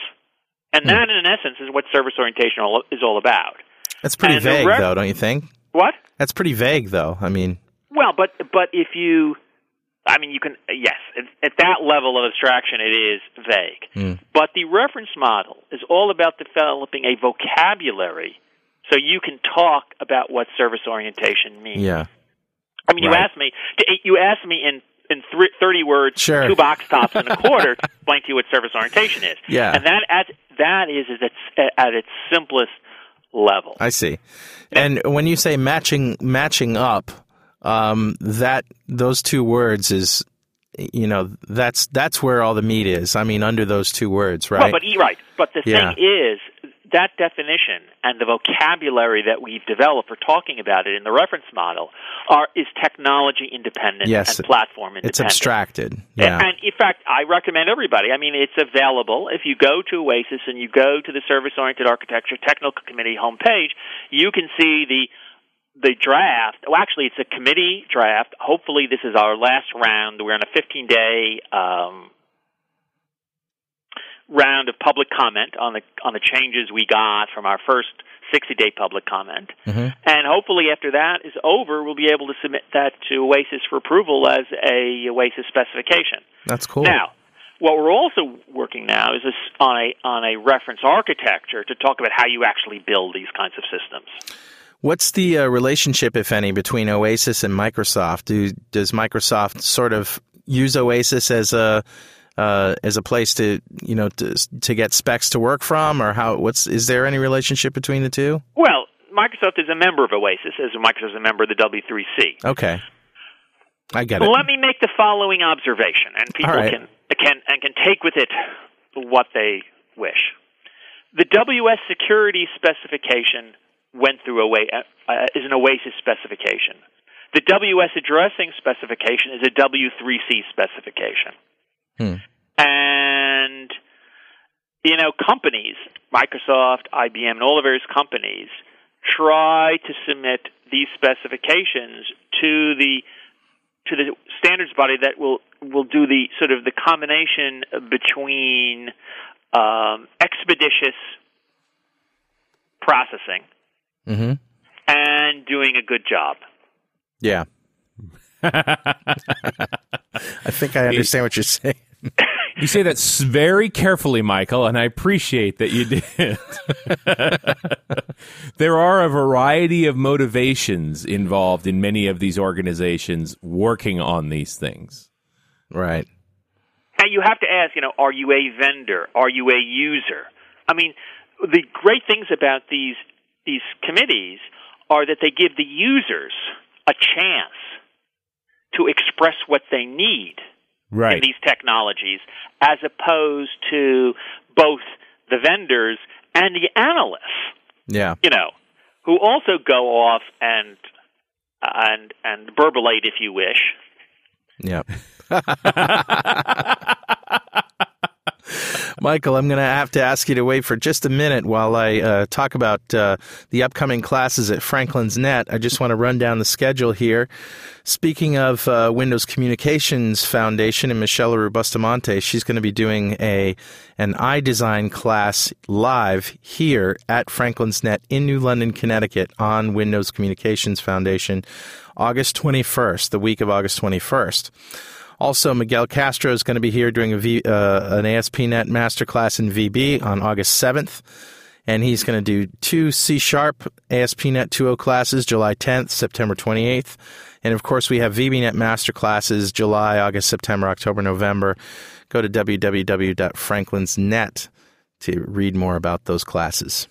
And hmm. that, in essence, is what service orientation all- is all about. That's pretty and vague, though, don't you think? What? That's pretty vague, though. I mean, Well, but but if you, I mean, you can yes, at, at that level of abstraction, it is vague. Hmm. But the reference model is all about developing a vocabulary so you can talk about what service orientation means. yeah, I mean, you Right. asked me, you asked me in in thirty words, Sure. two box tops and a quarter, to explain to you what service orientation is. Yeah. and that at that is is its at its simplest level. I see. And when you say matching matching up, um, that those two words is, you know, that's that's where all the meat is. I mean, under those two words, right? Well, but right, but the Yeah. thing is, that definition and the vocabulary that we've developed for talking about it in the reference model are is technology independent Yes, and platform independent. It's abstracted. Yeah. And in fact, I recommend everybody. I mean, it's available. If you go to Oasis and you go to the Service Oriented Architecture Technical Committee homepage, you can see the the draft. Well, actually, it's a committee draft. Hopefully, this is our last round. We're on a 15 day um, round of public comment on the on the changes we got from our first 60 day public comment. Mhm. And hopefully, after that is over, we'll be able to submit that to Oasis for approval as a Oasis specification. That's cool. Now, what we're also working now is on a on a reference architecture to talk about how you actually build these kinds of systems. What's the uh, relationship, if any, between Oasis and Microsoft? Do, does Microsoft sort of use Oasis as a uh, as a place to you know to, to get specs to work from, or how? What's is there any relationship between the two? Well, Microsoft is a member of Oasis, as Microsoft is a member of the W3C. Okay, I get it. Let me make the following observation, and people right. can can and can take with it what they wish. The WS security specification went through Oa- uh, is an Oasis specification. The WS addressing specification is a W3C specification. Hmm. And you know, companies, Microsoft, IBM, and all the various companies try to submit these specifications to the to the standards body that will will do the sort of the combination between um, expeditious processing hmm and doing a good job. Yeah. I think I understand what you're saying. You say that very carefully, Michael, and I appreciate that you did. there are a variety of motivations involved in many of these organizations working on these things. Right. And you have to ask, you know, are you a vendor? Are you a user? I mean, the great things about these these committees are that they give the users a chance to express what they need in these technologies as opposed to both the vendors and the analysts, Yeah. you know, who also go off and and and burblate if you wish. Yeah. Michael, I'm going to have to ask you to wait for just a minute while I uh, talk about uh, the upcoming classes at Franklin's Net. I just want to run down the schedule here. Speaking of uh, Windows Communications Foundation and Michele Leroux Bustamante, she's going to be doing a an iDesign class live here at Franklin's Net in New London, Connecticut on Windows Communications Foundation, August 21st, the week of August 21st. Also, Miguel Castro is going to be here doing a v, uh, an ASP.NET masterclass in VB on August 7th. And he's going to do two C Sharp ASP.NET 2.0 classes, July 10th, September 28th. And of course, we have VBNet masterclasses July, August, September, October, November. Go to www.franklinsnet to read more about those classes.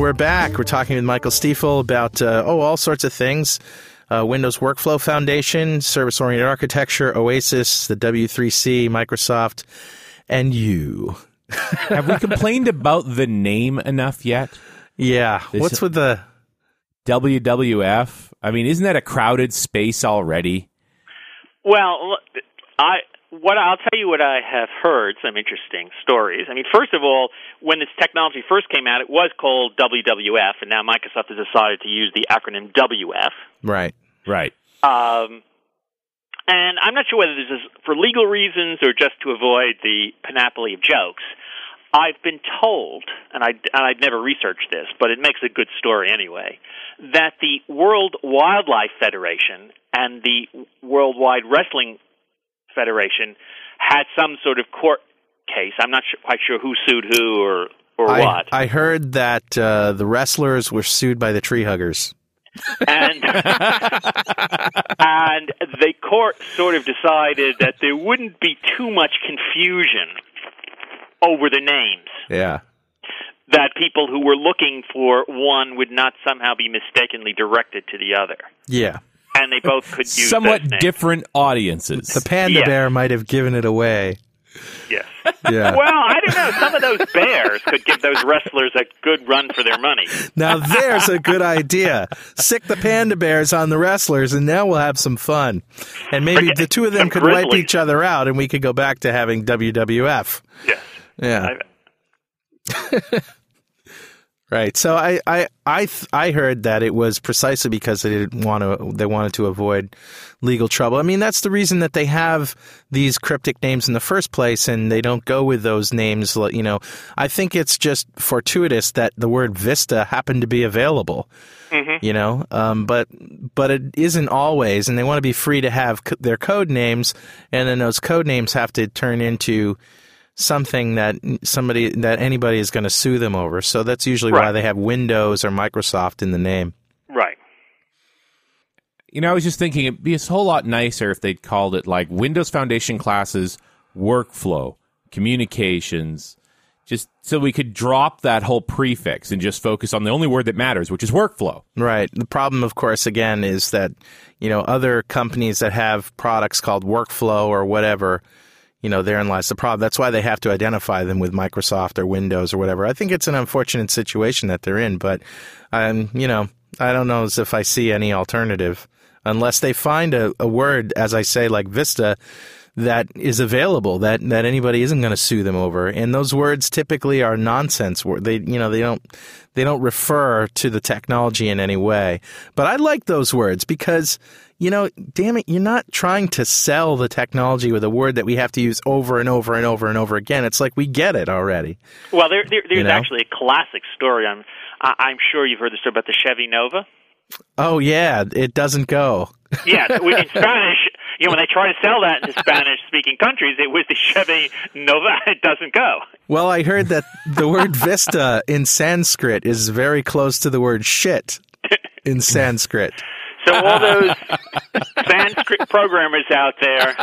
And we're back. We're talking with Michael Stiefel about, uh, oh, all sorts of things. Uh, Windows Workflow Foundation, Service Oriented Architecture, Oasis, the W3C, Microsoft, and you. Have we complained about the name enough yet? Yeah. This- What's with the. WWF? I mean, isn't that a crowded space already? Well, I what I'll tell you what I have heard some interesting stories. I mean, first of all, when this technology first came out, it was called WWF, and now Microsoft has decided to use the acronym WF. Right. Right. Um, and I'm not sure whether this is for legal reasons or just to avoid the panoply of jokes. I've been told, and, I, and I've never researched this, but it makes a good story anyway, that the World Wildlife Federation and the Worldwide Wrestling Federation had some sort of court case. I'm not sure, quite sure who sued who or, or I, what. I heard that uh, the wrestlers were sued by the tree huggers. and and the court sort of decided that there wouldn't be too much confusion over the names. Yeah. that people who were looking for one would not somehow be mistakenly directed to the other, Yeah. And they both could use Somewhat different audiences. The panda Yeah. bear might have given it away. Yes. Yeah. Well, I don't know. Some of those bears could give those wrestlers a good run for their money. now there's a good idea. Sick the panda bears on the wrestlers, and now we'll have some fun. And maybe Forget- the two of them some could wipe each other out, and we could go back to having WWF. Yes. Yeah. I- Right. So I I I th- I heard that it was precisely because they didn't want to they wanted to avoid legal trouble. I mean, that's the reason that they have these cryptic names in the first place and they don't go with those names, you know. I think it's just fortuitous that the word Vista happened to be available. You know, um, but but it isn't always, and they want to be free to have co- their code names, and then those code names have to turn into something that somebody that anybody is going to sue them over. So that's usually why they have Windows or Microsoft in the name. right. You know, I was just thinking it'd be a whole lot nicer if they'd called it like Windows Foundation classes, workflow, communications, just so we could drop that whole prefix and just focus on the only word that matters, which is workflow. Right. The problem, of course, again, is that you know other companies that have products called Workflow or whatever. You know, therein lies the problem. That's why they have to identify them with Microsoft or Windows or whatever. I think it's an unfortunate situation that they're in, but um, you know, I don't know as if I see any alternative unless they find a, a word, as I say, like Vista, that is available that that anybody isn't going to sue them over. And those words typically are nonsense. wor- They you know they don't they don't refer to the technology in any way. But I like those words because you know, damn it, you're not trying to sell the technology with a word that we have to use over and over and over and over again. It's like we get it already. Well, there, there, there's You know? actually a classic story. I'm, I- I'm sure you've heard the story about the Chevy Nova. Oh yeah, it doesn't go. Yeah, in Spanish, you know, when they try to sell that in Spanish-speaking countries, it was the Chevy Nova. It doesn't go. Well, I heard that the word vista in Sanskrit is very close to the word shit in Sanskrit. So all those Sanskrit programmers out there,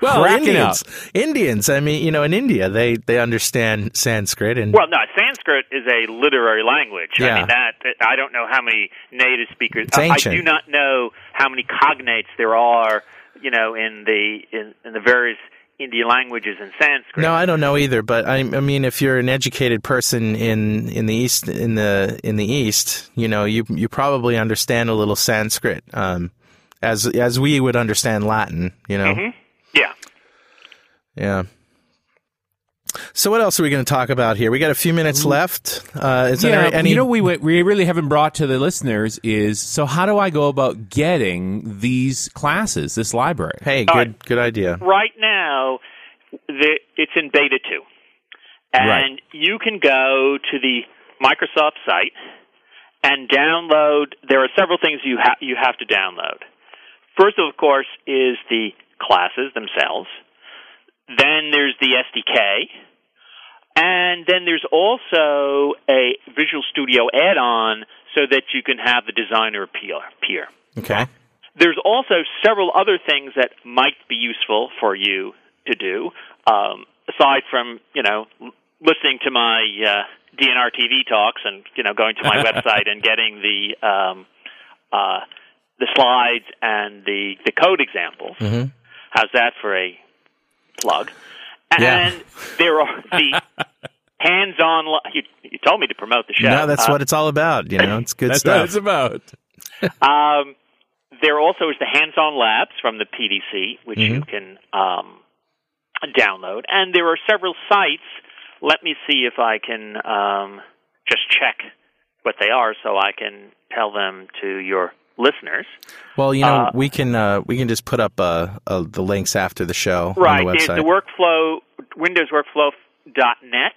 Well, Cracking Indians, Indians. I mean, you know, in India, they they understand Sanskrit, and well, no, Sanskrit is a literary language. I Yeah. mean that I don't know how many native speakers. It's I- I do not know how many cognates there are, you know, in the in, in the various Indian languages in Sanskrit. no, I don't know either. But I, I mean, if you're an educated person in in the east in the in the east, you know, you you probably understand a little Sanskrit, um, as as we would understand Latin. You know, Yeah. yeah. So what else are we going to talk about here? We got a few minutes left. Uh, is there yeah, any? you know, we we really haven't brought to the listeners is so how do I go about getting these classes, this library? hey, All good right. good idea. right now the, it's in beta 2 and Right. you can go to the microsoft site and download there are several things you, ha- you have to download first of course is the classes themselves then there's the sdk and then there's also a visual studio add-on so that you can have the designer appear, appear Okay. there's also several other things that might be useful for you to do, um, aside from you know listening to my uh, DNR TV talks and you know going to my website and getting the um, uh, the slides and the the code examples. Mhm. How's that for a plug? Yeah. And there are the hands-on. You, you told me to promote the show. No, that's Uh, what it's all about. You know, it's good That's stuff. what it's about. Um, there also is the hands-on labs from the PDC, which you Mm-hmm. can um, download, and there are several sites. Let me see if I can um, just check what they are, so I can tell them to your listeners. Well, you know, Uh, we can uh, we can just put up uh, uh, the links after the show Right, on the website. the workflow Windows Workflow.net,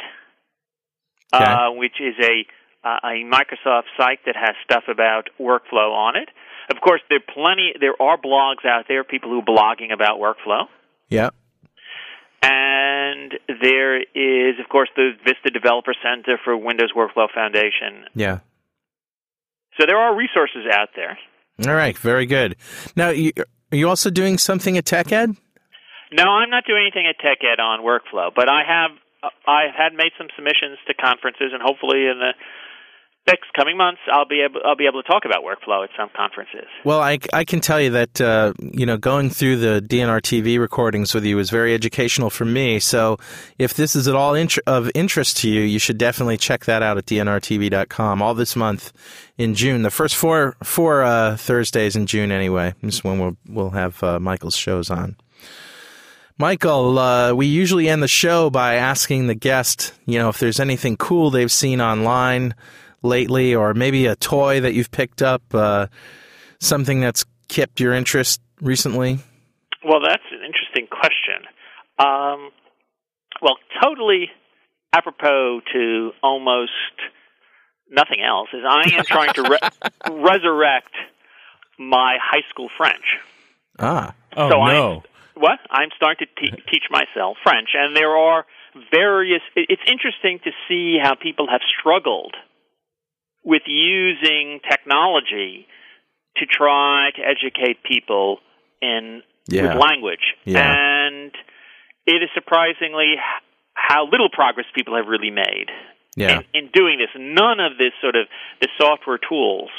Okay. uh, which is a uh, a Microsoft site that has stuff about workflow on it. Of course, there are plenty. There are blogs out there, people who are blogging about workflow. yeah. And there is, of course, the Vista Developer Center for Windows Workflow Foundation. Yeah. So there are resources out there. All right. Very good. Now, you, are you also doing something at TechEd? No, I'm not doing anything at TechEd on workflow, but I have uh, I had made some submissions to conferences, and hopefully in the next coming months, I'll be able I'll be able to talk about workflow at some conferences. Well, I, I can tell you that uh, you know going through the DNR TV recordings with you was very educational for me. So if this is at all int- of interest to you, you should definitely check that out at dnrtv.com. All this month in June, the first four four uh, Thursdays in June, anyway, is when we'll we'll have uh, Michael's shows on. Michael, uh, we usually end the show by asking the guest, you know, if there's anything cool they've seen online lately, or maybe a toy that you've picked up, uh, something that's kept your interest recently? Well, that's an interesting question. Um, well, totally apropos to almost nothing else is I am trying to re- resurrect my high school French. Ah, Oh so no. I'm, what? I'm starting to te- teach myself French, and there are various. It's interesting to see how people have struggled with using technology to try to educate people in Yeah. with language, Yeah. and it is surprisingly how little progress people have really made yeah, in, in doing this. None of this sort of the software tools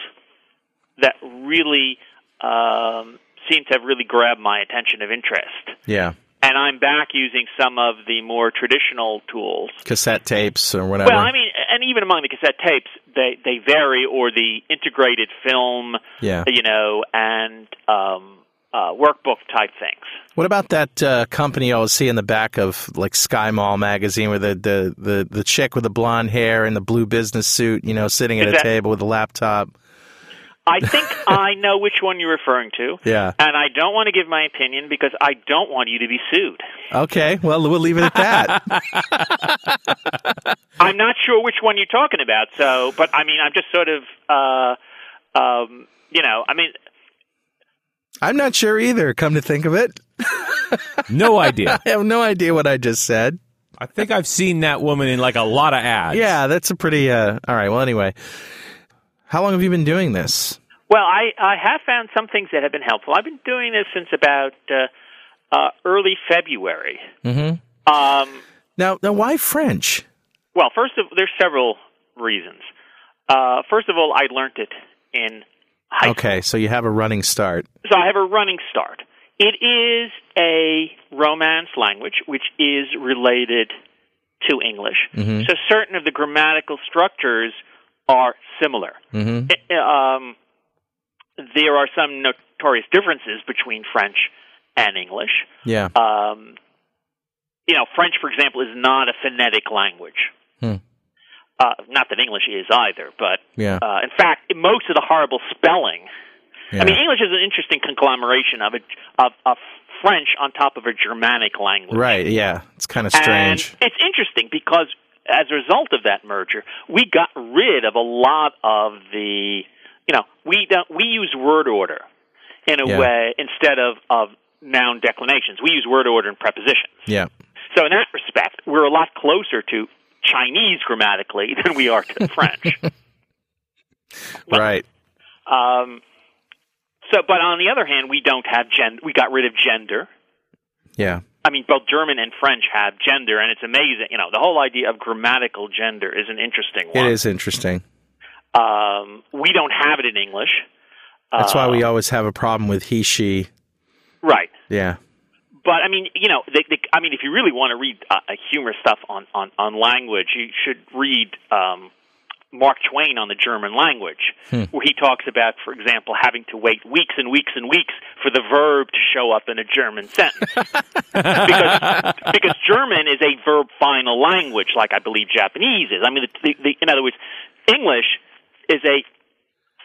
that really um, seem to have really grabbed my attention of interest. yeah. And I'm back using some of the more traditional tools. Cassette tapes or whatever. Well, I mean, and even among the cassette tapes, they they vary, or the integrated film, yeah. you know, and um, uh, workbook type things. What about that uh, company I always see in the back of like SkyMall magazine, with the, the the the chick with the blonde hair and the blue business suit, you know, sitting at Is a that- table with a laptop. I think I know which one you're referring to. Yeah. And I don't want to give my opinion because I don't want you to be sued. Okay, well, we'll leave it at that. I'm not sure which one you're talking about. So, but I mean, I'm just sort of, uh, um, you know, I mean, I'm not sure either. Come to think of it, No idea. I have no idea what I just said. I think I've seen that woman in like a lot of ads. Yeah, that's a pretty. Uh, all right. Well, anyway, how long have you been doing this? well, I I have found some things that have been helpful. I've been doing this since about uh, uh, early February. Mm-hmm. Um, Now, now, why French? well, first of there's several reasons. Uh, first of all, I learned it in high school. Okay, so you have a running start. So I have a running start. It is a Romance language, which is related to English. Mhm. So certain of the grammatical structures are similar. Mm-hmm. I- Um, there are some notorious differences between French and English. Yeah. Um, you know, French, for example, is not a phonetic language. Hmm. Uh, not that English is either, but Yeah. uh, in fact, most of the horrible spelling yeah. I mean, English is an interesting conglomeration of a of, of French on top of a Germanic language. right. Yeah. It's kind of strange. And it's interesting because as a result of that merger, we got rid of a lot of the, you know, we don't we use word order in a Yeah. way instead of of noun declinations. We use word order and prepositions. yeah. So in that respect, we're a lot closer to Chinese grammatically than we are to French. Well, Right. Um, so, but on the other hand, we don't have gen. We got rid of gender. Yeah. I mean, both German and French have gender, and it's amazing. You know, the whole idea of grammatical gender is an interesting It one. is interesting. Um, we don't have it in English. That's why Uh, we always have a problem with he, she. right. Yeah. But I mean, you know, they, they, I mean, if you really want to read uh, humor stuff on, on on language, you should read um, Mark Twain on the German language, where he talks about, for example, having to wait weeks and weeks and weeks for the verb to show up in a German sentence, because because German is a verb final language, like I believe Japanese is. I mean, the, the, the, in other words, English is a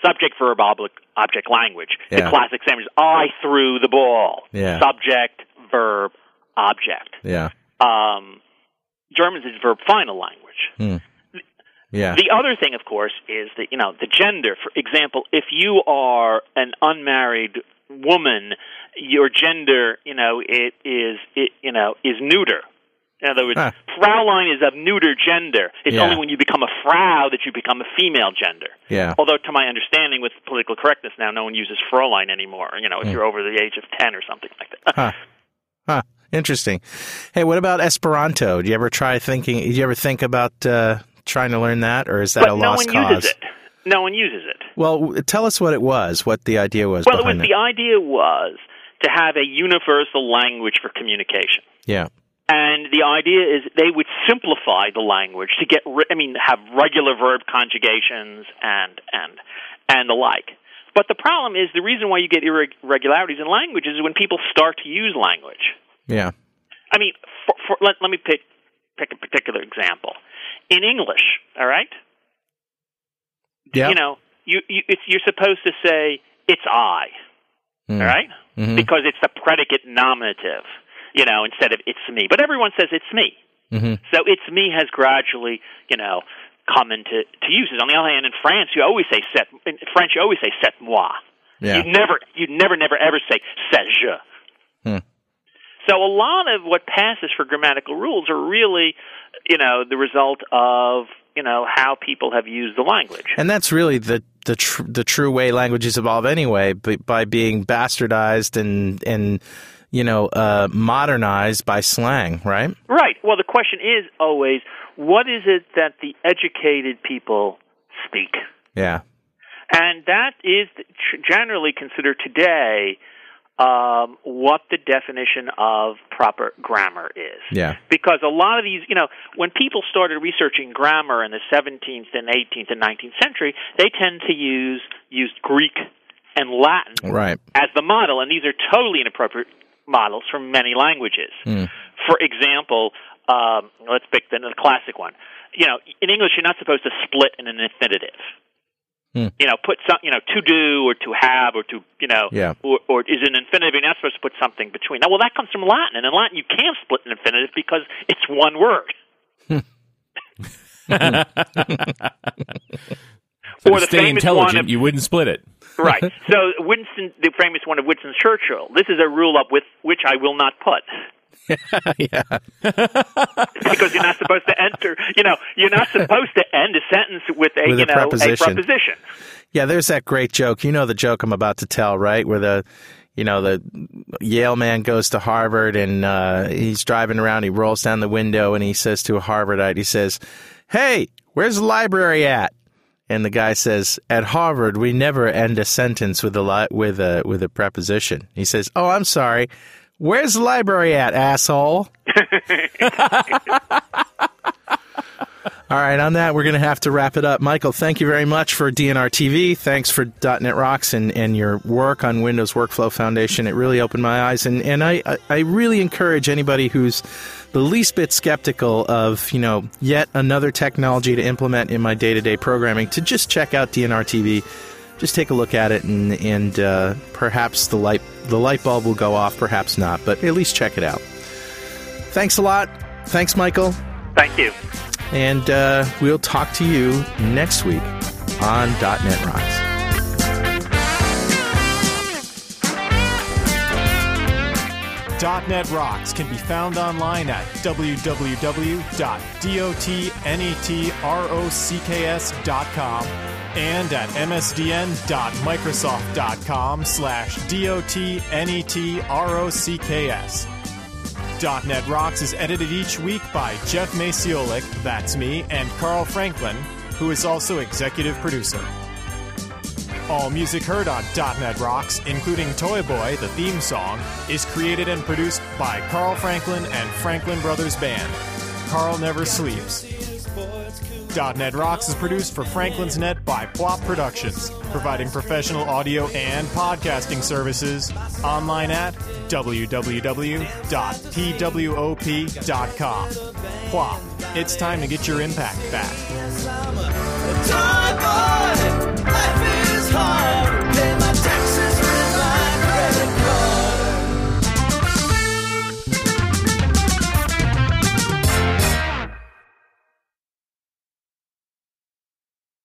subject verb object object language. The classic is I threw the ball. Yeah. Subject, verb, object. Yeah. Um, German's is a verb final language. Yeah. The other thing, of course, is that you know the gender. For example, if you are an unmarried woman, your gender, you know, it is it you know is neuter. In other words, Huh. Fraulein is of neuter gender. It's Yeah. only when you become a Frau that you become a female gender. yeah. Although, to my understanding, with political correctness now, no one uses Fraulein anymore. You know, if you're over the age of ten or something like that. Huh. Huh. Interesting. Hey, what about Esperanto? Do you ever try thinking? Do you ever think about uh, trying to learn that, or is that but a no lost one cause? uses it. No one uses it. Well, tell us what it was. What the idea was Well, it was, behind the idea was to have a universal language for communication. Yeah. And the idea is they would simplify the language to get, I mean, have regular verb conjugations and and and the like. But the problem is the reason why you get irregularities in language is when people start to use language. Yeah. I mean, for, for, let, let me pick pick a particular example. In English, all right, Yeah. you know, you, you it's, you're supposed to say it's I, Mm. all right? Mhm. because it's the predicate nominative, you know, instead of it's me. But everyone says it's me. Mhm. So it's me has gradually, you know, come into to uses. On the other hand, in France, you always say c'est. In French, you always say c'est moi. Yeah. You never, you never, never, ever say c'est je. Hmm. So a lot of what passes for grammatical rules are really, you know, the result of you know how people have used the language. And that's really the the tr- the true way languages evolve anyway, by, by being bastardized and and you know uh, modernized by slang, right? Right. Well, the question is always, what is it that the educated people speak? Yeah. And that is generally considered today um, what the definition of proper grammar is. Yeah. Because a lot of these, you know, when people started researching grammar in the 17th and 18th and 19th century, they tend to use used Greek and Latin Right. as the model, and these are totally inappropriate models for many languages. For example, um, let's pick the, the classic one. You know, in English, you're not supposed to split in an infinitive. Hmm. You know, put some, you know, to do or to have or to, you know, Yeah. or, or is an infinitive. You're not supposed to put something between. Now, well, that comes from Latin, and in Latin, you can't split an infinitive because it's one word. So Or to the stay intelligent, of- you wouldn't split it. right. So Winston, the famous one of Winston Churchill. This is a rule up with which I will not put. yeah. because you're not supposed to enter. You know, you're not supposed to end a sentence with a With you know preposition. a preposition. Yeah, there's that great joke. You know the joke I'm about to tell, right? Where the you know the Yale man goes to Harvard and uh, he's driving around. He rolls down the window and he says to a Harvardite, he says, "Hey, where's the library at?" And the guy says, "At Harvard, we never end a sentence with a li- with a with a preposition." He says, "Oh, I'm sorry. Where's the library at, asshole?" All right, on that, we're going to have to wrap it up. Michael, thank you very much for DNR TV. Thanks for .NET Rocks and, and your work on Windows Workflow Foundation. It really opened my eyes, and, and I, I, really encourage anybody who's the least bit skeptical of, you know, yet another technology to implement in my day-to-day programming to just check out DNR TV. Just take a look at it, and, and uh, perhaps the light, the light bulb will go off, perhaps not, but at least check it out. Thanks a lot. Thanks, Michael. Thank you. And uh, we'll talk to you next week on .NET Rocks. .NET Rocks can be found online at www.dotnetrocks.com and at msdn.microsoft.com slash dotnetrocks. .NET Rocks is edited each week by Jeff Maciolik, that's me, and Carl Franklin, who is also executive producer. All music heard on .NET Rocks, including Toy Boy, the theme song, is created and produced by Carl Franklin and Franklin Brothers Band. Carl never sleeps. .NET Rocks is produced for Franklins.Net by PWOP Productions, providing professional audio and podcasting services online at www.pwop.com. Plop, it's time to get your impact back.